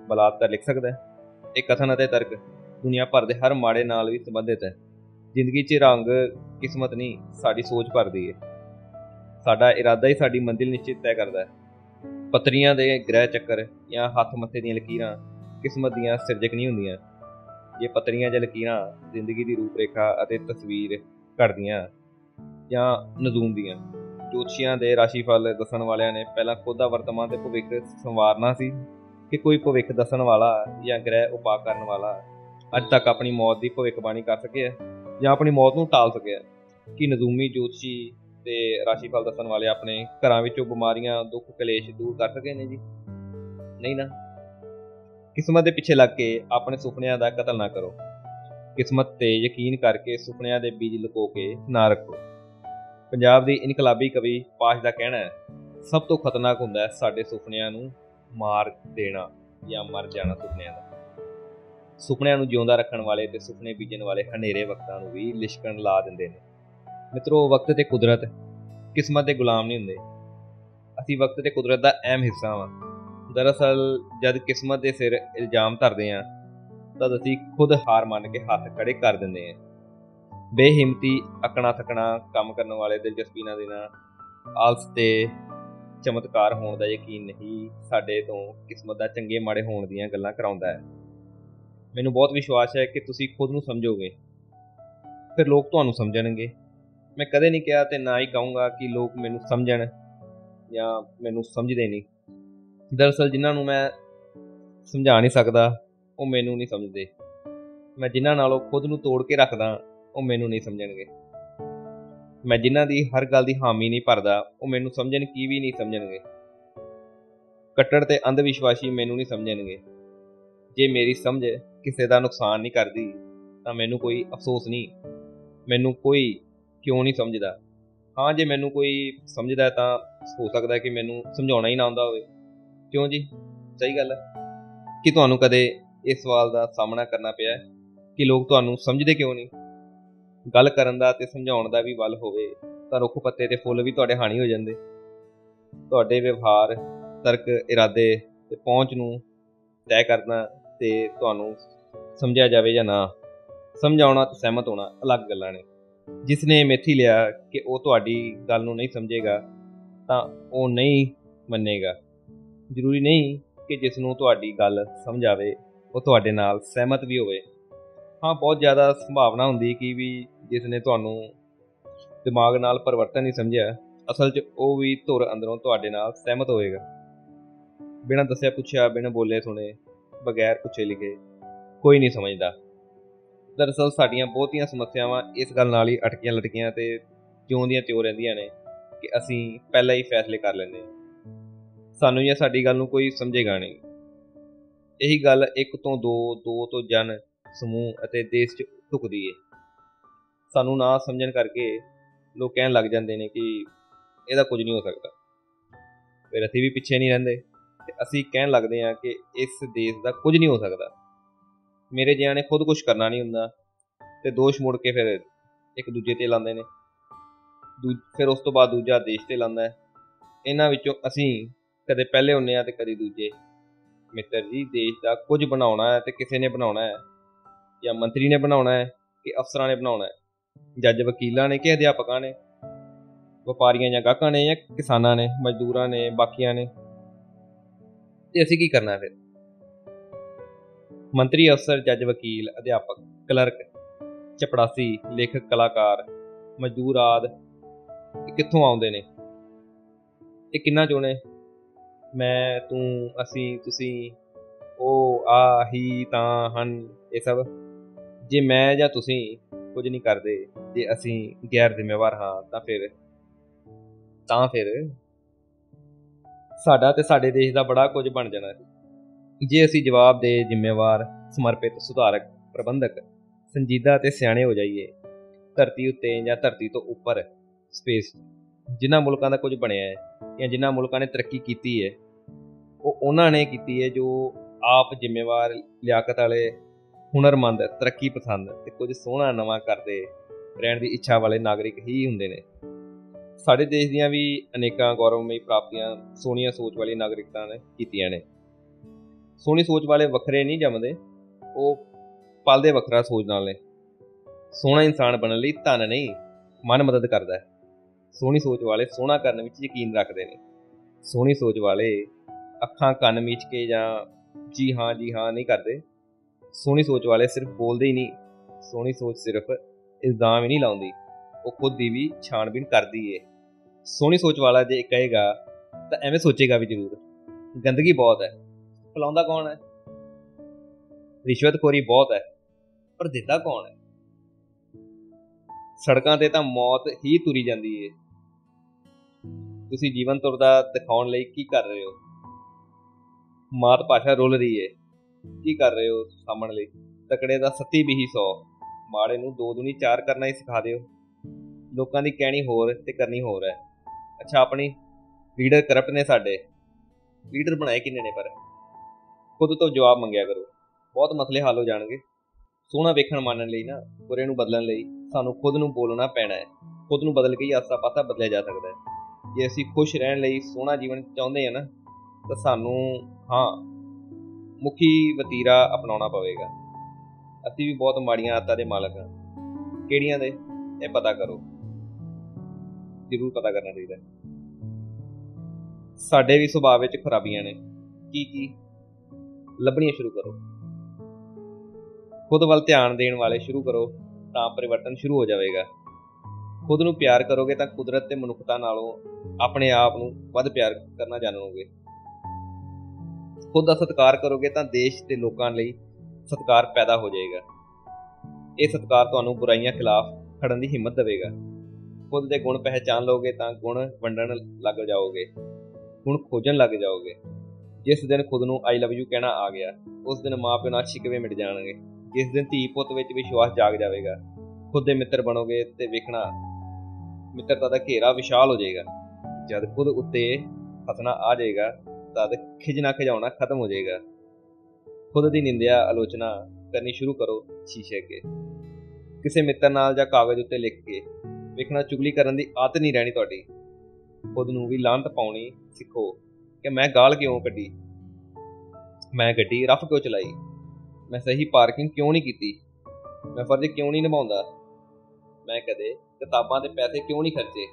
ਬਲਾਤਕਾਰ ਲਿਖ ਸਕਦਾ ਹੈ। ਇਹ ਕਥਨ ਅਤੇ ਤਰਕ ਦੁਨੀਆ ਭਰ ਦੇ ਹਰ ਮਾੜੇ ਨਾਲ ਵੀ ਸੰਬੰਧਿਤ ਹੈ। ਜ਼ਿੰਦਗੀ 'ਚ ਰੰਗ ਕਿਸਮਤ ਨਹੀਂ, ਸਾਡੀ ਸੋਚ ਭਰਦੀ ਹੈ। ਸਾਡਾ ਇਰਾਦਾ ਹੀ ਸਾਡੀ ਮੰਜ਼ਿਲ ਨਿਸ਼ਚਿਤ ਤੈਅ ਕਰਦਾ ਹੈ। ਪਤਰੀਆਂ ਦੇ ਗ੍ਰਹਿ ਚੱਕਰ ਜਾਂ ਹੱਥ ਮੱਥੇ ਦੀਆਂ ਲਕੀਰਾਂ ਕਿਸਮਤ ਦੀਆਂ ਸਿਰਜਕ ਨਹੀਂ ਹੁੰਦੀਆਂ। ਇਹ ਪਤਰੀਆਂ ਜਾਂ ਲਕੀਰਾਂ ਜ਼ਿੰਦਗੀ ਦੀ ਰੂਪਰੇਖਾ ਅਤੇ ਤਸਵੀਰ ਘੜਦੀਆਂ ਜਾਂ ਨਜ਼ੂਮ ਦੀਆਂ। ਜੋਤਸ਼ੀਆਂ ਦੇ ਰਾਸ਼ੀਫਲ ਦੱਸਣ ਵਾਲਿਆਂ ਨੇ ਪਹਿਲਾਂ ਖੁਦ ਦਾ ਵਰਤਮਾਨ ਤੇ ਭਵਿੱਖ ਸੰਵਾਰਨਾ ਸੀ ਕਿ ਕੋਈ ਭਵਿੱਖ ਦੱਸਣ ਵਾਲਾ ਜਾਂ ਗ੍ਰਹਿ ਉਪਾ ਕਰਨ ਵਾਲਾ ਅੱਜ ਤੱਕ ਆਪਣੀ ਮੌਤ ਦੀ ਭਵਿੱਖਬਾਣੀ ਕਰ ਸਕਿਆ ਜਾਂ ਆਪਣੀ ਮੌਤ ਨੂੰ ਟਾਲ ਸਕਿਆ। ਕਿ ਨਜ਼ੂਮੀ ਜੋਤਸ਼ੀ ਤੇ ਰਾਸ਼ੀਫਲ ਦੱਸਣ ਵਾਲੇ ਆਪਣੇ ਘਰਾਂ ਵਿੱਚੋਂ ਬਿਮਾਰੀਆਂ, ਦੁੱਖ, ਕਲੇਸ਼ ਦੂਰ ਕਰ ਸਕੇ ਨੇ ਜੀ। ਨਹੀਂ ਨਾ। ਕਿਸਮਤ ਦੇ ਪਿੱਛੇ ਲੱਗ ਕੇ ਆਪਣੇ ਸੁਪਨਿਆਂ ਦਾ ਕਤਲ ਨਾ ਕਰੋ। ਕਿਸਮਤ ਤੇ ਯਕੀਨ ਕਰਕੇ ਸੁਪਨਿਆਂ ਦੇ ਬੀਜ ਲੁਕੋ ਕੇ ਨਾ ਰੱਖੋ। ਪੰਜਾਬ ਦੀ ਇਨਕਲਾਬੀ ਕਵੀ ਪਾਸ਼ ਦਾ ਕਹਿਣਾ ਹੈ, ਸਭ ਤੋਂ ਖਤਰਨਾਕ ਹੁੰਦਾ ਹੈ ਸਾਡੇ ਸੁਪਨਿਆਂ ਨੂੰ ਮਾਰ ਦੇਣਾ ਜਾਂ ਮਰ ਜਾਣਾ ਸੁਪਨਿਆਂ ਦਾ। ਸੁਪਨਿਆਂ ਨੂੰ ਜਿਉਂਦਾ ਰੱਖਣ ਵਾਲੇ ਤੇ ਸੁਪਨੇ ਬੀਜਣ ਵਾਲੇ ਹਨੇਰੇ ਵਕਤਾਂ ਨੂੰ ਵੀ ਲਿਸ਼ਕਣ ਲਾ ਦਿੰਦੇ ਨੇ। ਮਿੱਤਰੋ ਵਕਤ ਤੇ ਕੁਦਰਤ, ਕਿਸਮਤ ਦੇ ਗੁਲਾਮ ਨਹੀਂ ਹੁੰਦੇ। ਅਸੀਂ ਵਕਤ ਤੇ ਕੁਦਰਤ ਦਾ ਅਹਿਮ ਹਿੱਸਾ ਹਾਂ ਦਰਅਸਲ, ਜਦ ਕਿਸਮਤ ਦੇ ਸਿਰ ਇਲਜ਼ਾਮ ਧਰਦੇ ਹਾਂ ਤਦ ਅਸੀਂ ਖੁਦ ਹਾਰ ਮੰਨ ਕੇ ਹੱਥ ਖੜੇ ਕਰ ਦਿੰਦੇ ਹਾਂ ਬੇਹਿੰਮਤੀ ਅਕਣਾ ਥਕਣਾ ਕੰਮ ਕਰਨ ਵਾਲੇ ਦਿਲਚਸਪੀ ਨਾ ਦੇਣਾ ਆਲਸ ਤੇ ਚਮਤਕਾਰ ਹੋਣ ਦਾ ਯਕੀਨ ਨਹੀਂ ਸਾਡੇ ਤੋਂ ਕਿਸਮਤ ਦਾ ਚੰਗੇ ਮਾੜੇ ਹੋਣ ਦੀਆਂ ਗੱਲਾਂ ਕਰਾਉਂਦਾ ਹੈ। ਮੈਨੂੰ ਬਹੁਤ ਵਿਸ਼ਵਾਸ ਹੈ ਕਿ ਤੁਸੀਂ ਖੁਦ ਨੂੰ ਸਮਝੋਗੇ। ਫਿਰ ਲੋਕ ਤੁਹਾਨੂੰ ਸਮਝਣਗੇ। ਮੈਂ ਕਦੇ ਨਹੀਂ ਕਿਹਾ ਤੇ ਨਾ ਹੀ ਕਹੂੰਗਾ ਕਿ ਲੋਕ ਮੈਨੂੰ ਸਮਝਣ ਜਾਂ ਮੈਨੂੰ ਸਮਝਦੇ ਨਹੀਂ। ਦਰਅਸਲ ਜਿਨ੍ਹਾਂ ਨੂੰ ਮੈਂ ਸਮਝਾ ਨਹੀਂ ਸਕਦਾ, ਉਹ ਮੈਨੂੰ ਨਹੀਂ ਸਮਝਦੇ। ਮੈਂ ਜਿਨ੍ਹਾਂ ਨਾਲੋਂ ਖੁਦ ਨੂੰ ਤੋੜ ਕੇ ਰੱਖਦਾ, ਉਹ ਮੈਨੂੰ ਨਹੀਂ ਸਮਝਣਗੇ। ਮੈਂ ਜਿਨ੍ਹਾਂ ਦੀ ਹਰ ਗੱਲ ਦੀ ਹਾਮੀ ਨਹੀਂ ਭਰਦਾ, ਉਹ ਮੈਨੂੰ ਸਮਝਣ ਕੀ ਵੀ ਨਹੀਂ ਸਮਝਣਗੇ। ਕੱਟੜ ਤੇ ਅੰਧ ਵਿਸ਼ਵਾਸੀ ਮੈਨੂੰ ਨਹੀਂ ਸਮਝਣਗੇ। ਜੇ ਮੇਰੀ ਸਮਝ ਕਿਸੇ ਦਾ ਨੁਕਸਾਨ ਨਹੀਂ ਕਰਦੀ, ਤਾਂ ਮੈਨੂੰ ਕੋਈ ਅਫਸੋਸ ਨਹੀਂ। ਮੈਨੂੰ ਕੋਈ ਕਿਉਂ ਨਹੀਂ ਸਮਝਦਾ? ਹਾਂ, ਜੇ ਮੈਨੂੰ ਕੋਈ ਸਮਝਦਾ ਤਾਂ ਹੋ ਸਕਦਾ ਕਿ ਮੈਨੂੰ ਸਮਝਾਉਣਾ ਹੀ ਨਾ ਆਉਂਦਾ ਹੋਵੇ। ਕਿਉਂ ਜੀ? ਸਹੀ ਗੱਲ ਹੈ ਕਿ ਤੁਹਾਨੂੰ ਕਦੇ ਇਸ ਸਵਾਲ ਦਾ ਸਾਹਮਣਾ ਕਰਨਾ ਪਿਆ ਕਿ ਲੋਕ ਤੁਹਾਨੂੰ ਸਮਝਦੇ ਕਿਉਂ ਨਹੀਂ? ਗੱਲ ਕਰਨ ਦਾ ਤੇ ਸਮਝਾਉਣ ਦਾ ਵੀ ਵੱਲ ਹੋਵੇ ਤਾਂ ਰੁੱਖ ਪੱਤੇ ਤੇ ਫੁੱਲ ਵੀ ਤੁਹਾਡੇ ਹਾਨੀ ਹੋ ਜਾਂਦੇ। ਤੁਹਾਡੇ ਵਿਵਹਾਰ, ਤਰਕ, ਇਰਾਦੇ ਤੇ ਪਹੁੰਚ ਨੂੰ ਤੈਅ ਕਰਨਾ ਤੇ ਤੁਹਾਨੂੰ ਸਮਝਿਆ ਜਾਵੇ ਜਾਂ ਨਾ, ਸਮਝਾਉਣਾ ਤੇ ਸਹਿਮਤ ਹੋਣਾ ਅਲੱਗ ਗੱਲਾਂ ਨੇ। ਜਿਸ ਨੇ ਮੇਥੀ ਲਿਆ ਕਿ ਉਹ ਤੁਹਾਡੀ ਗੱਲ ਨੂੰ ਨਹੀਂ ਸਮਝੇਗਾ, ਤਾਂ ਉਹ ਨਹੀਂ ਮੰਨੇਗਾ। ਜ਼ਰੂਰੀ ਨਹੀਂ ਕਿ ਜਿਸ ਨੂੰ ਤੁਹਾਡੀ ਗੱਲ ਸਮਝ ਆਵੇ, ਉਹ ਤੁਹਾਡੇ ਨਾਲ ਸਹਿਮਤ ਵੀ ਹੋਵੇ। ਹਾਂ, ਬਹੁਤ ਜ਼ਿਆਦਾ ਸੰਭਾਵਨਾ ਹੁੰਦੀ ਕਿ ਵੀ ਜਿਸ ਨੇ ਤੁਹਾਨੂੰ ਦਿਮਾਗ ਨਾਲ ਪਰਿਵਰਤਨ ਨਹੀਂ ਸਮਝਿਆ, ਅਸਲ 'ਚ ਉਹ ਵੀ ਧੁਰ ਅੰਦਰੋਂ ਤੁਹਾਡੇ ਨਾਲ ਸਹਿਮਤ ਹੋਏਗਾ ਬਿਨਾਂ ਦੱਸਿਆ ਪੁੱਛਿਆ ਬਿਨਾਂ ਬੋਲੇ ਸੁਣੇ ਬਗੈਰ ਪੁੱਛੇ ਲਿਖੇ ਕੋਈ ਨਹੀਂ ਸਮਝਦਾ। ਦਰਅਸਲ ਸਾਡੀਆਂ ਬਹੁਤੀਆਂ ਸਮੱਸਿਆਵਾਂ ਇਸ ਗੱਲ ਨਾਲ ਹੀ ਅਟਕੀਆਂ ਲਟਕੀਆਂ ਤੇ ਜਿਉਂ ਦੀਆਂ ਤਿਉਂ ਰਹਿੰਦੀਆਂ ਨੇ ਕਿ ਅਸੀਂ ਪਹਿਲਾਂ ਹੀ ਫੈਸਲੇ ਕਰ ਲੈਂਦੇ ਹਾਂ। ਸਾਨੂੰ ਜਾਂ ਸਾਡੀ ਗੱਲ ਨੂੰ ਕੋਈ ਸਮਝੇਗਾ ਨਹੀਂ। ਇਹੀ ਗੱਲ ਇੱਕ ਤੋਂ ਦੋ ਦੋ ਤੋਂ ਜਨ, ਸਮੂਹ ਅਤੇ ਦੇਸ਼ 'ਚ ਢੁਕਦੀ ਏ। ਸਾਨੂੰ ਨਾ ਸਮਝਣ ਕਰਕੇ ਲੋਕ ਕਹਿਣ ਲੱਗ ਜਾਂਦੇ ਨੇ ਕਿ ਇਹਦਾ ਕੁਝ ਨਹੀਂ ਹੋ ਸਕਦਾ। ਫਿਰ ਅਸੀਂ ਵੀ ਪਿੱਛੇ ਨਹੀਂ ਰਹਿੰਦੇ ਤੇ ਅਸੀਂ ਕਹਿਣ ਲੱਗਦੇ ਹਾਂ ਕਿ ਇਸ ਦੇਸ਼ ਦਾ ਕੁਝ ਨਹੀਂ ਹੋ ਸਕਦਾ। ਮੇਰੇ ਜਿਹਾਂ ਨੇ ਖੁਦ ਕੁਝ ਕਰਨਾ ਨਹੀਂ ਹੁੰਦਾ। ਤੇ ਦੋਸ਼ ਮੁੜ ਕੇ ਫਿਰ ਇੱਕ ਦੂਜੇ ਤੇ ਲਾਉਂਦੇ ਨੇ। ਫਿਰ ਉਸ ਤੋਂ ਬਾਅਦ ਦੂਜਾ ਦੇਸ਼ ਤੇ ਲਾਉਂਦਾ ਹੈ। ਇਹਨਾਂ ਵਿੱਚੋਂ ਅਸੀਂ ਕਦੇ ਪਹਿਲੇ ਹੁੰਨੇ ਆ ਤੇ ਕਦੇ ਦੂਜੇ। ਮਿੱਤਰ ਜੀ, ਦੇਸ਼ ਦਾ ਕੁਝ ਬਣਾਉਣਾ ਹੈ ਤੇ ਕਿਸੇ ਨੇ ਬਣਾਉਣਾ ਹੈ। ਜਾਂ ਮੰਤਰੀ ਨੇ ਬਣਾਉਣਾ ਹੈ ਕਿ ਅਫਸਰਾਂ ਨੇ ਬਣਾਉਣਾ ਹੈ। ਜੱਜ ਵਕੀਲਾਂ ਨੇ ਕਿ ਅਧਿਆਪਕਾਂ ਨੇ? ਵਪਾਰੀਆਂ ਜਾਂ ਗਾਹਕਾਂ ਨੇ ਜਾਂ ਕਿਸਾਨਾਂ ਨੇ, ਮਜ਼ਦੂਰਾਂ ਨੇ, ਬਾਕੀਆਂ ਨੇ? ਤੇ ਅਸੀਂ ਕੀ ਕਰਨਾ ਫਿਰ? ਮੰਤਰੀ ਅਫਸਰ, ਜੱਜ ਵਕੀਲ, ਅਧਿਆਪਕ, ਕਲਰਕ, ਚਪੜਾਸੀ, ਲੇਖਕ, ਕਲਾਕਾਰ, ਮਜ਼ਦੂਰ ਆਦ ਇਹ ਕਿੱਥੋਂ ਆਉਂਦੇ ਨੇ? ਇਹ ਕਿੰਨਾ ਚੋਣੇ ਮੈਂ, ਤੂੰ, ਅਸੀਂ, ਤੁਸੀਂ, ਉਹ, ਆ, ਹੀ, ਤਾਂ ਹਨ ਇਹ ਸਭ। ਜੇ ਮੈਂ ਜਾਂ ਤੁਸੀਂ ਕੁਝ ਨਹੀਂ ਕਰਦੇ, ਜੇ ਅਸੀਂ ਗੈਰ ਜ਼ਿੰਮੇਵਾਰ ਹਾਂ, ਤਾਂ ਫਿਰ ਤਾਂ ਫਿਰ ਸਾਡਾ ਤੇ ਸਾਡੇ ਦੇਸ਼ ਦਾ ਬੜਾ ਕੁਝ ਬਣ ਜਾਣਾ। ਜੇ ਅਸੀਂ ਜਵਾਬ ਦੇ ਜ਼ਿੰਮੇਵਾਰ, ਸਮਰਪਿਤ, ਸੁਧਾਰਕ ਪ੍ਰਬੰਧਕ ਸੰਜੀਦਾ ਤੇ ਸਿਆਣੇ ਹੋ ਜਾਈਏ, ਧਰਤੀ ਉੱਤੇ ਜਾਂ ਧਰਤੀ ਤੋਂ ਉੱਪਰ ਸਪੇਸ ਜਿਨ੍ਹਾਂ ਮੁਲਕਾਂ ਦਾ ਕੁਝ ਬਣਿਆ ਹੈ ਜਾਂ ਜਿਨ੍ਹਾਂ ਮੁਲਕਾਂ ਨੇ ਤਰੱਕੀ ਕੀਤੀ ਹੈ, ਉਹ ਉਹਨਾਂ ਨੇ ਕੀਤੀ ਹੈ ਜੋ ਆਪ ਜ਼ਿੰਮੇਵਾਰ, ਲਿਆਕਤ ਵਾਲੇ, ਹੁਨਰਮੰਦ, ਤਰੱਕੀ ਪਸੰਦ ਤੇ ਕੁਝ ਸੋਹਣਾ ਨਵਾਂ ਕਰਦੇ ਰਹਿਣ ਦੀ ਇੱਛਾ ਵਾਲੇ ਨਾਗਰਿਕ ਹੀ ਹੁੰਦੇ ਨੇ। ਸਾਡੇ ਦੇਸ਼ ਦੀਆਂ ਵੀ ਅਨੇਕਾਂ ਗੌਰਵਮਈ ਪ੍ਰਾਪਤੀਆਂ ਸੋਹਣੀਆਂ ਸੋਚ ਵਾਲੀ ਨਾਗਰਿਕਤਾ ਨੇ ਕੀਤੀਆਂ ਨੇ। ਸੋਹਣੀ ਸੋਚ ਵਾਲੇ ਵੱਖਰੇ ਨਹੀਂ ਜੰਮਦੇ। ਉਹ ਪਲਦੇ ਵੱਖਰਾ ਸੋਚ ਨਾਲ ਨੇ। ਸੋਹਣਾ ਇਨਸਾਨ ਬਣਨ ਲਈ ਧਨ ਨਹੀਂ, ਮਨ ਮਦਦ ਕਰਦਾ ਹੈ। ਸੋਹਣੀ ਸੋਚ ਵਾਲੇ ਸੋਹਣਾ ਕਰਨ ਵਿੱਚ ਯਕੀਨ ਰੱਖਦੇ ਨੇ। ਸੋਹਣੀ ਸੋਚ ਵਾਲੇ ਅੱਖਾਂ ਕੰਨ ਮੀਚ ਕੇ ਜਾਂ ਜੀ ਹਾਂ ਜੀ ਹਾਂ ਨਹੀਂ ਕਰਦੇ। ਸੋਹਣੀ ਸੋਚ ਵਾਲੇ ਸਿਰਫ ਬੋਲਦੇ ਹੀ ਨਹੀਂ। ਸੋਹਣੀ ਸੋਚ ਸਿਰਫ ਇਲਜ਼ਾਮ ਹੀ ਨਹੀਂ ਲਾਉਂਦੀ। ਉਹ ਖੁਦ ਦੀ ਵੀ ਛਾਣਬੀਨ ਕਰਦੀ ਏ। ਸੋਹਣੀ ਸੋਚ ਵਾਲਾ ਜੇ ਕਹੇਗਾ ਤਾਂ ਐਵੇਂ ਸੋਚੇਗਾ ਵੀ ਜ਼ਰੂਰ। ਗੰਦਗੀ ਬਹੁਤ ਹੈ। ਫਲਾਉਂਦਾ ਕੌਣ ਹੈ? ਰਿਸ਼ਵਤਖੋਰੀ ਬਹੁਤ ਹੈ, ਪਰ ਦਿੰਦਾ ਕੌਣ ਹੈ? ਸੜਕਾਂ ਤੇ ਤਾਂ ਮੌਤ ਹੀ ਤੁਰੀ ਜਾਂਦੀ ਏ। ਤੁਸੀਂ ਜੀਵਨ ਤੁਰਦਾ ਦਿਖਾਉਣ ਲਈ ਕੀ ਕਰ ਰਹੇ ਹੋ? ਮਾਤ ਭਾਸ਼ਾ ਰੁੱਲ ਰਹੀ ਏ। ਕੀ ਕਰ ਰਹੇ ਹੋ ਸਾਹਮਣ ਲਈ? ਤਕੜੇ ਦਾ ਸੱਤੀ ਵੀ ਹੀ 100 ਮਾੜੇ ਨੂੰ ਦੋ ਦੁਨੀ ਚਾਰ ਕਰਨਾ ਹੀ ਸਿਖਾ ਦਿਓ। ਲੋਕਾਂ ਦੀ ਕਹਿਣੀ ਹੋਰ ਤੇ ਕਰਨੀ ਹੋਰ ਹੈ। ਅੱਛਾ, ਆਪਣੀ ਲੀਡਰ ਕਰਪਟ ਨੇ ਸਾਡੇ। ਲੀਡਰ ਬਣਾਏ ਕਿੰਨੇ ਨੇ ਪਰ? ਖੁਦ ਤੋਂ ਜਵਾਬ ਮੰਗਿਆ ਕਰੋ। ਬਹੁਤ ਮਸਲੇ ਹੱਲ ਹੋ ਜਾਣਗੇ। ਸੋਹਣਾ ਵੇਖਣ ਮੰਨਣ ਲਈ ਨਾ, ਬੁਰੇ ਨੂੰ ਬਦਲਣ ਲਈ ਸਾਨੂੰ ਖੁਦ ਨੂੰ ਬੋਲਣਾ ਪੈਣਾ ਹੈ। ਖੁਦ ਨੂੰ ਬਦਲ ਕੇ ਹੀ ਆਸਾ ਪਾਸਾ ਬਦਲਿਆ ਜਾ ਸਕਦਾ ਹੈ। ਜੇ ਅਸੀਂ ਖੁਸ਼ ਰਹਿਣ ਲਈ ਸੋਹਣਾ ਜੀਵਨ ਚਾਹੁੰਦੇ ਹਾਂ ਨਾ, ਤਾਂ ਸਾਨੂੰ, ਹਾਂ, ਮੁਖੀ ਵਤੀਰਾ ਅਪਣਾਉਣਾ ਪਵੇਗਾ। ਅਸੀਂ ਵੀ ਬਹੁਤ ਮਾੜੀਆਂ ਆਦਤਾਂ ਦੇ ਮਾਲਕ ਹਾਂ। ਕਿਹੜੀਆਂ ਦੇ? ਇਹ ਪਤਾ ਕਰੋ। ਜ਼ਰੂਰ ਪਤਾ ਕਰਨਾ ਚਾਹੀਦਾ ਸਾਡੇ ਵੀ ਸੁਭਾਅ ਵਿੱਚ ਖਰਾਬੀਆਂ ਨੇ। ਕੀ ਕੀ ਲੱਭਣੀਆਂ ਸ਼ੁਰੂ ਕਰੋ। ਖੁਦ ਵੱਲ ਧਿਆਨ ਦੇਣ ਵਾਲੇ ਸ਼ੁਰੂ ਕਰੋ ਤਾਂ ਪਰਿਵਰਤਨ ਸ਼ੁਰੂ ਹੋ ਜਾਵੇਗਾ। ਖੁਦ ਨੂੰ ਪਿਆਰ ਕਰੋਗੇ ਤਾਂ ਕੁਦਰਤ ਤੇ ਮਨੁੱਖਤਾ ਨਾਲੋਂ ਆਪਣੇ ਆਪ ਨੂੰ ਵੱਧ ਪਿਆਰ ਕਰਨਾ ਜਾਣੋਗੇ। ਖੁਦ ਦਾ ਸਤਿਕਾਰ ਕਰੋਗੇ ਤਾਂ ਦੇਸ਼ ਤੇ ਲੋਕਾਂ ਲਈ ਸਤਿਕਾਰ ਪੈਦਾ ਹੋ ਜਾਏਗਾ। ਇਹ ਸਤਿਕਾਰ ਤੁਹਾਨੂੰ ਬੁਰਾਈਆਂ ਖਿਲਾਫ ਖੜਨ ਦੀ ਹਿੰਮਤ ਦੇਵੇਗਾ। ਖੁਦ ਦੇ ਗੁਣ ਪਹਿਚਾਨ ਲਓਗੇ ਤਾਂ ਗੁਣ ਵੰਡਣ ਲੱਗ ਜਾਓਗੇ। ਗੁਣ ਖੋਜਣ ਲੱਗ ਜਾਓਗੇ। ਜਿਸ ਦਿਨ ਖੁਦ ਨੂੰ ਆਈ ਲਵ ਯੂ ਕਹਿਣਾ ਆ ਗਿਆ, ਉਸ ਦਿਨ ਮਾਪਿਓ ਨਾਲ ਸ਼ਿਕਵੇ ਮਿਟ ਜਾਣਗੇ। ਜਿਸ ਦਿਨ ਧੀ ਪੁੱਤ ਵਿੱਚ ਵਿਸ਼ਵਾਸ ਜਾਗ ਜਾਵੇਗਾ, ਖੁਦ ਦੇ ਮਿੱਤਰ ਬਣੋਗੇ ਤੇ ਵੇਖਣਾ ਮਿੱਤਰਤਾ ਦਾ ਘੇਰਾ ਵਿਸ਼ਾਲ ਹੋ ਜਾਏਗਾ। ਜਦ ਖੁਦ ਉੱਤੇ ਹੱਸਣਾ ਆ ਜਾਏਗਾ, ਤਦ ਖਿਜਣਾ ਖਿਜਾਉਣਾ ਖਤਮ ਹੋ ਜਾਏਗਾ। ਖੁਦ ਦੀ ਨਿੰਦਿਆ ਆਲੋਚਨਾ ਕਰਨੀ ਸ਼ੁਰੂ ਕਰੋ ਸ਼ੀਸ਼ੇ ਅੱਗੇ। ਕਿਸੇ ਮਿੱਤਰ ਨਾਲ ਜਾਂ ਕਾਗਜ਼ ਉੱਤੇ ਲਿਖ ਕੇ ਵੇਖਣਾ ਚੁਗਲੀ ਕਰਨ ਦੀ ਆਦਤ ਨਹੀਂ ਰਹਿਣੀ ਤੁਹਾਡੀ। ਖੁਦ ਨੂੰ ਵੀ ਲਾਂਤ ਪਾਉਣੀ ਸਿੱਖੋ। ਕਿ ਮੈਂ ਗਾਲ ਕਿਉਂ ਕੱਢੀ? ਮੈਂ ਗੱਡੀ ਰਫ ਕਿਉਂ ਚਲਾਈ? ਮੈਂ ਸਹੀ ਪਾਰਕਿੰਗ ਕਿਉਂ ਨਹੀਂ ਕੀਤੀ? ਮੈਂ ਫਰਜ਼ ਕਿਉਂ ਨਹੀਂ ਨਿਭਾਉਂਦਾ? ਮੈਂ ਕਦੇ ਕਿਤਾਬਾਂ ਦੇ ਪੈਸੇ ਕਿਉਂ ਨਹੀਂ ਖਰਚੇ?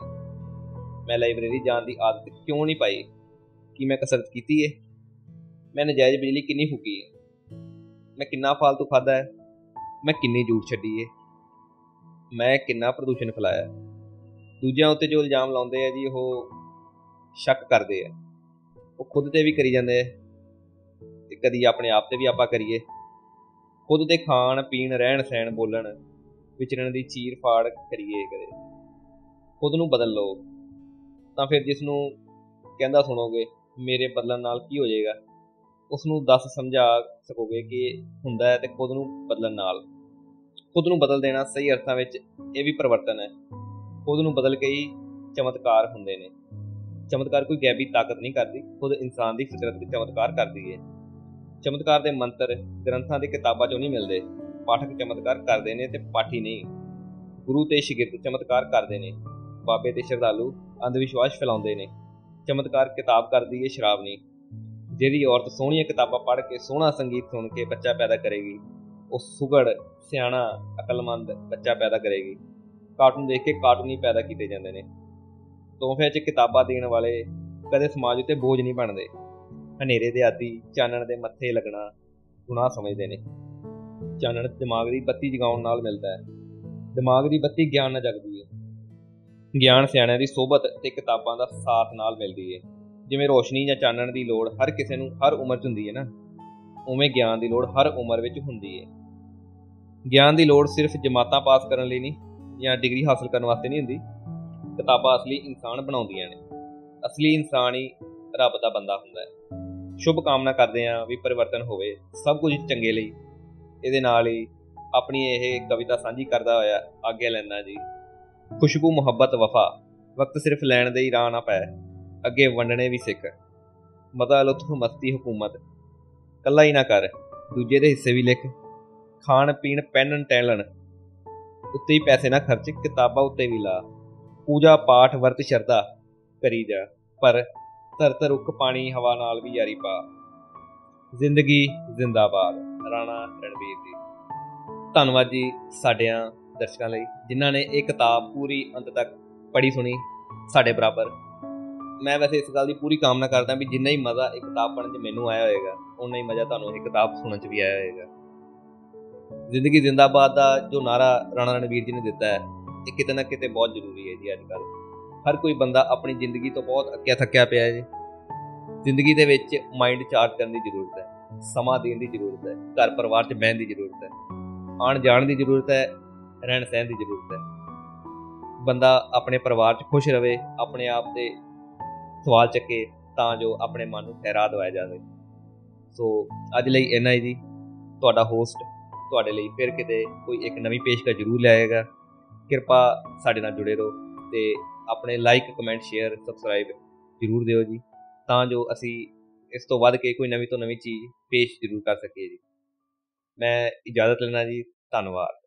ਮੈਂ ਲਾਇਬ੍ਰੇਰੀ ਜਾਣ ਦੀ ਆਦਤ ਕਿਉਂ ਨਹੀਂ ਪਾਈ? ਕੀ ਮੈਂ ਕਸਰਤ ਕੀਤੀ ਏ? ਮੈਂ ਨਜਾਇਜ਼ ਬਿਜਲੀ ਕਿੰਨੀ ਫੂਕੀ ਏ? ਮੈਂ ਕਿੰਨਾ ਫਾਲਤੂ ਖਾਦਾ ਹੈ ਮੈਂ ਕਿੰਨੀ ਝੂਠ ਛੱਡੀ ਏ? ਮੈਂ ਕਿੰਨਾ ਪ੍ਰਦੂਸ਼ਣ ਫੈਲਾਇਆ? ਦੂਜਿਆਂ ਉੱਤੇ ਜੋ ਇਲਜ਼ਾਮ ਲਾਉਂਦੇ ਆ ਜੀ, ਉਹ ਸ਼ੱਕ ਕਰਦੇ ਆ। ਉਹ ਖੁਦ ਤੇ ਵੀ ਕਰੀ ਜਾਂਦੇ ਆ। ਤੇ ਕਦੀ ਆਪਣੇ ਆਪ ਤੇ ਵੀ ਆਪਾਂ ਕਰੀਏ। ਖੁਦ ਦੇ ਖਾਣ, ਪੀਣ, ਰਹਿਣ, ਸਹਿਣ, ਬੋਲਣ ਵਿਚਰਨ ਦੀ ਚੀਰ ਫਾੜ ਕਰੀਏ ਕਦੇ। ਖੁਦ ਨੂੰ ਬਦਲ ਲਓ। ਤਾਂ ਫਿਰ ਜਿਸ ਨੂੰ ਕਹਿੰਦਾ ਸੁਣੋਗੇ, ਮੇਰੇ ਬਦਲਣ ਨਾਲ ਕੀ ਹੋ ਜਾਏਗਾ? ਉਸ ਨੂੰ ਦੱਸ ਸਮਝਾ ਸਕੋਗੇ ਕਿ ਹੁੰਦਾ ਹੈ ਤੇ ਖੁਦ ਨੂੰ ਬਦਲਣ ਨਾਲ। ਖੁਦ ਨੂੰ ਬਦਲ ਦੇਣਾ ਸਹੀ ਅਰਥਾਂ ਵਿੱਚ ਇਹ ਵੀ ਪਰਿਵਰਤਨ ਹੈ। ਖੁਦ ਨੂੰ ਬਦਲ ਕੇ ਹੀ ਚਮਤਕਾਰ ਹੁੰਦੇ ਨੇ। ਚਮਤਕਾਰ ਕੋਈ ਗੈਬੀ ਤਾਕਤ ਨਹੀਂ ਕਰਦੀ, ਖੁਦ ਇਨਸਾਨ ਦੀ ਫਿਤਰਤ ਵਿੱਚ ਚਮਤਕਾਰ ਕਰਦੀ ਹੈ। ਚਮਤਕਾਰ ਦੇ ਮੰਤਰ ਗ੍ਰੰਥਾਂ ਦੇ ਕਿਤਾਬਾਂ 'ਚੋਂ ਨਹੀਂ ਮਿਲਦੇ। ਪਾਠਕ ਚਮਤਕਾਰ ਕਰਦੇ ਨੇ ਤੇ ਪਾਠੀ ਨਹੀਂ। ਗੁਰੂ ਤੇ ਸ਼ਾਗਿਰਦ ਚਮਤਕਾਰ ਕਰਦੇ ਨੇ। ਬਾਬੇ ਤੇ ਸ਼ਰਧਾਲੂ ਅੰਧ ਵਿਸ਼ਵਾਸ ਫੈਲਾਉਂਦੇ ਨੇ। ਚਮਤਕਾਰ ਕਿਤਾਬ ਕਰਦੀ ਹੈ ਸ਼ਰਾਬ ਨਹੀਂ। ਜਿਹੜੀ ਔਰਤ ਸੋਹਣੀਆਂ ਕਿਤਾਬਾਂ ਪੜ੍ਹ ਕੇ ਸੋਹਣਾ ਸੰਗੀਤ ਸੁਣ ਕੇ ਬੱਚਾ ਪੈਦਾ ਕਰੇਗੀ, ਉਹ ਸੁਗੜ, ਸਿਆਣਾ, ਅਕਲਮੰਦ ਬੱਚਾ ਪੈਦਾ ਕਰੇਗੀ। ਕਾਰਟੂਨ ਦੇਖ ਕੇ ਕਾਰਟੂਨ ਹੀ ਪੈਦਾ ਕੀਤੇ ਜਾਂਦੇ ਨੇ। ਤੋਹਫੇ 'ਚ ਕਿਤਾਬਾਂ ਦੇਣ ਵਾਲੇ ਕਦੇ ਸਮਾਜ ਉੱਤੇ ਬੋਝ ਨਹੀਂ ਬਣਦੇ। ਹਨੇਰੇ ਦੇ ਆਦੀ, ਚਾਨਣ ਦੇ ਮੱਥੇ ਲੱਗਣਾ ਗੁਨਾਹ ਸਮਝਦੇ ਨੇ। ਚਾਨਣ ਦਿਮਾਗ ਦੀ ਬੱਤੀ ਜਗਾਉਣ ਨਾਲ ਮਿਲਦਾ ਹੈ। ਦਿਮਾਗ ਦੀ ਬੱਤੀ ਗਿਆਨ ਨਾਲ ਜਗਦੀ ਹੈ। ਗਿਆਨ ਸਿਆਣਿਆਂ ਦੀ ਸੋਭਤ ਤੇ ਕਿਤਾਬਾਂ ਦਾ ਸਾਥ ਨਾਲ ਮਿਲਦੀ ਹੈ। ਜਿਵੇਂ ਰੋਸ਼ਨੀ ਜਾਂ ਚਾਨਣ ਦੀ ਲੋੜ ਹਰ ਕਿਸੇ ਨੂੰ ਹਰ ਉਮਰ 'ਚ ਹੁੰਦੀ ਹੈ ਨਾ। ਉਵੇਂ ਗਿਆਨ ਦੀ ਲੋੜ ਹਰ ਉਮਰ ਵਿੱਚ ਹੁੰਦੀ ਹੈ। ਗਿਆਨ ਦੀ ਲੋੜ ਸਿਰਫ ਜਮਾਤਾਂ ਪਾਸ ਕਰਨ ਲਈ ਨਹੀਂ ਜਾਂ ਡਿਗਰੀ ਹਾਸਲ ਕਰਨ ਵਾਸਤੇ ਨਹੀਂ ਹੁੰਦੀ। ਕਿਤਾਬਾਂ ਅਸਲੀ ਇਨਸਾਨ ਬਣਾਉਂਦੀਆਂ ਨੇ। ਅਸਲੀ ਇਨਸਾਨ ਹੀ ਰੱਬ ਦਾ ਬੰਦਾ ਹੁੰਦਾ ਹੈ। ਸ਼ੁਭ ਕਾਮਨਾ ਕਰਦੇ ਆਂ ਵੀ ਪਰਿਵਰਤਨ ਹੋਵੇ ਸਭ ਕੁਝ ਚੰਗੇ ਲਈ। ਇਹਦੇ ਨਾਲ ਹੀ ਆਪਣੀ ਇਹ ਕਵਿਤਾ ਸਾਂਝੀ ਕਰਦਾ ਹੋਇਆ ਆਗਿਆ ਲੈਣਾ ਜੀ, ਖੁਸ਼ਬੂ, ਮੁਹੱਬਤ, ਵਫਾ, ਵਕਤ ਸਿਰਫ ਲੈਣ ਦੇ ਹੀ ਰਾਹ ਨਾ ਪੈ ਅੱਗੇ ਵੰਡਣੇ ਵੀ ਸਿੱਖ। ਮਤਾ ਲੁਤਫ ਮਸਤੀ, ਹਕੂਮਤ, ਕੱਲਾ ਹੀ ਨਾ ਕਰ, ਦੂਜੇ ਦੇ ਹਿੱਸੇ ਵੀ ਲਿਖ। ਖਾਣ, ਪੀਣ, ਪਹਿਨਣ, ਟਹਿਲਣ, ਉੱਤੇ ਹੀ ਪੈਸੇ ਨਾ ਖਰਚ, ਕਿਤਾਬਾਂ ਉੱਤੇ ਵੀ ਲਾ। ਪੂਜਾ ਪਾਠ ਵਰਤ ਸ਼ਰਧਾ ਕਰੀ ਜਾ, ਪਰ ਧਰ ਧਰ ਰੁੱਖ ਪਾਣੀ ਹਵਾ ਨਾਲ ਵੀ ਯਾਰੀ ਪਾ। ਜ਼ਿੰਦਗੀ ਜ਼ਿੰਦਾਬਾਦ, ਰਾਣਾ ਰਣਵੀਰ ਜੀ। ਧੰਨਵਾਦ ਜੀ ਸਾਡਿਆਂ ਦਰਸ਼ਕਾਂ ਲਈ, ਜਿਨ੍ਹਾਂ ਨੇ ਇਹ ਕਿਤਾਬ ਪੂਰੀ ਅੰਤ ਤੱਕ ਪੜ੍ਹੀ ਸੁਣੀ ਸਾਡੇ ਬਰਾਬਰ। ਮੈਂ ਵੈਸੇ ਇਸ ਗੱਲ ਦੀ ਪੂਰੀ ਕਾਮਨਾ ਕਰਦਾ ਵੀ ਜਿੰਨਾ ਹੀ ਮਜ਼ਾ ਇਹ ਕਿਤਾਬ ਪੜ੍ਹਨ 'ਚ ਮੈਨੂੰ ਆਇਆ ਹੋਵੇਗਾ ਉਨਾ ਹੀ ਮਜ਼ਾ ਤੁਹਾਨੂੰ ਇਹ ਕਿਤਾਬ ਸੁਣਨ 'ਚ ਵੀ ਆਇਆ ਹੋਵੇਗਾ ਜ਼ਿੰਦਗੀ ਜ਼ਿੰਦਾਬਾਦ ਦਾ ਜੋ ਨਾਰਾ ਰਾਣਾ ਰਣਵੀਰ ਜੀ ਨੇ ਦਿੱਤਾ ਹੈ ਇਹ ਕਿਤੇ ਨਾ ਕਿਤੇ ਬਹੁਤ ਜ਼ਰੂਰੀ ਹੈ ਜੀ ਅੱਜ ਕੱਲ੍ਹ ਹਰ ਕੋਈ ਬੰਦਾ ਆਪਣੀ ਜ਼ਿੰਦਗੀ ਤੋਂ ਬਹੁਤ ਅੱਕਿਆ ਥੱਕਿਆ ਪਿਆ ਹੈ ਜੀ। ਜ਼ਿੰਦਗੀ ਦੇ ਵਿੱਚ ਮਾਈਂਡ ਚਾਰਜ ਕਰਨ ਦੀ ਜ਼ਰੂਰਤ ਹੈ, ਸਮਾਂ ਦੇਣ ਦੀ ਜ਼ਰੂਰਤ ਹੈ, ਘਰ ਪਰਿਵਾਰ 'ਚ ਬਹਿਣ ਦੀ ਜ਼ਰੂਰਤ ਹੈ ਆਣ ਜਾਣ ਦੀ ਜ਼ਰੂਰਤ ਹੈ ਰਹਿਣ ਸਹਿਣ ਦੀ ਜ਼ਰੂਰਤ ਹੈ। ਬੰਦਾ ਆਪਣੇ ਪਰਿਵਾਰ 'ਚ ਖੁਸ਼ ਰਵੇ, ਆਪਣੇ ਆਪ ਦੇ ਸਵਾਲ ਚੱਕੇ ਤਾਂ ਜੋ ਆਪਣੇ ਮਨ ਨੂੰ ਠਹਿਰਾ ਦਵਾਇਆ ਜਾਵੇ। ਸੋ ਅੱਜ ਲਈ ਇੰਨਾ ਹੀ ਜੀ। ਤੁਹਾਡਾ ਹੋਸਟ ਤੁਹਾਡੇ ਲਈ ਫਿਰ ਕਿਤੇ ਕੋਈ ਇੱਕ ਨਵੀਂ ਪੇਸ਼ਕਸ਼ ਜ਼ਰੂਰ ਲਿਆਏਗਾ। ਕਿਰਪਾ ਸਾਡੇ ਨਾਲ ਜੁੜੇ ਰਹੋ ਤੇ ਆਪਣੇ ਲਾਈਕ ਕਮੈਂਟ ਸ਼ੇਅਰ ਸਬਸਕ੍ਰਾਈਬ ਜ਼ਰੂਰ ਦਿਓ ਜੀ। ਤਾਂ ਜੋ ਅਸੀਂ ਇਸ ਤੋਂ ਵੱਧ ਕੇ ਕੋਈ ਨਵੀਂ ਤੋਂ ਨਵੀਂ ਚੀਜ਼ ਪੇਸ਼ ਜ਼ਰੂਰ ਕਰ ਸਕੀਏ ਜੀ। ਮੈਂ ਇਜਾਜ਼ਤ ਲੈਣਾ ਜੀ। ਧੰਨਵਾਦ।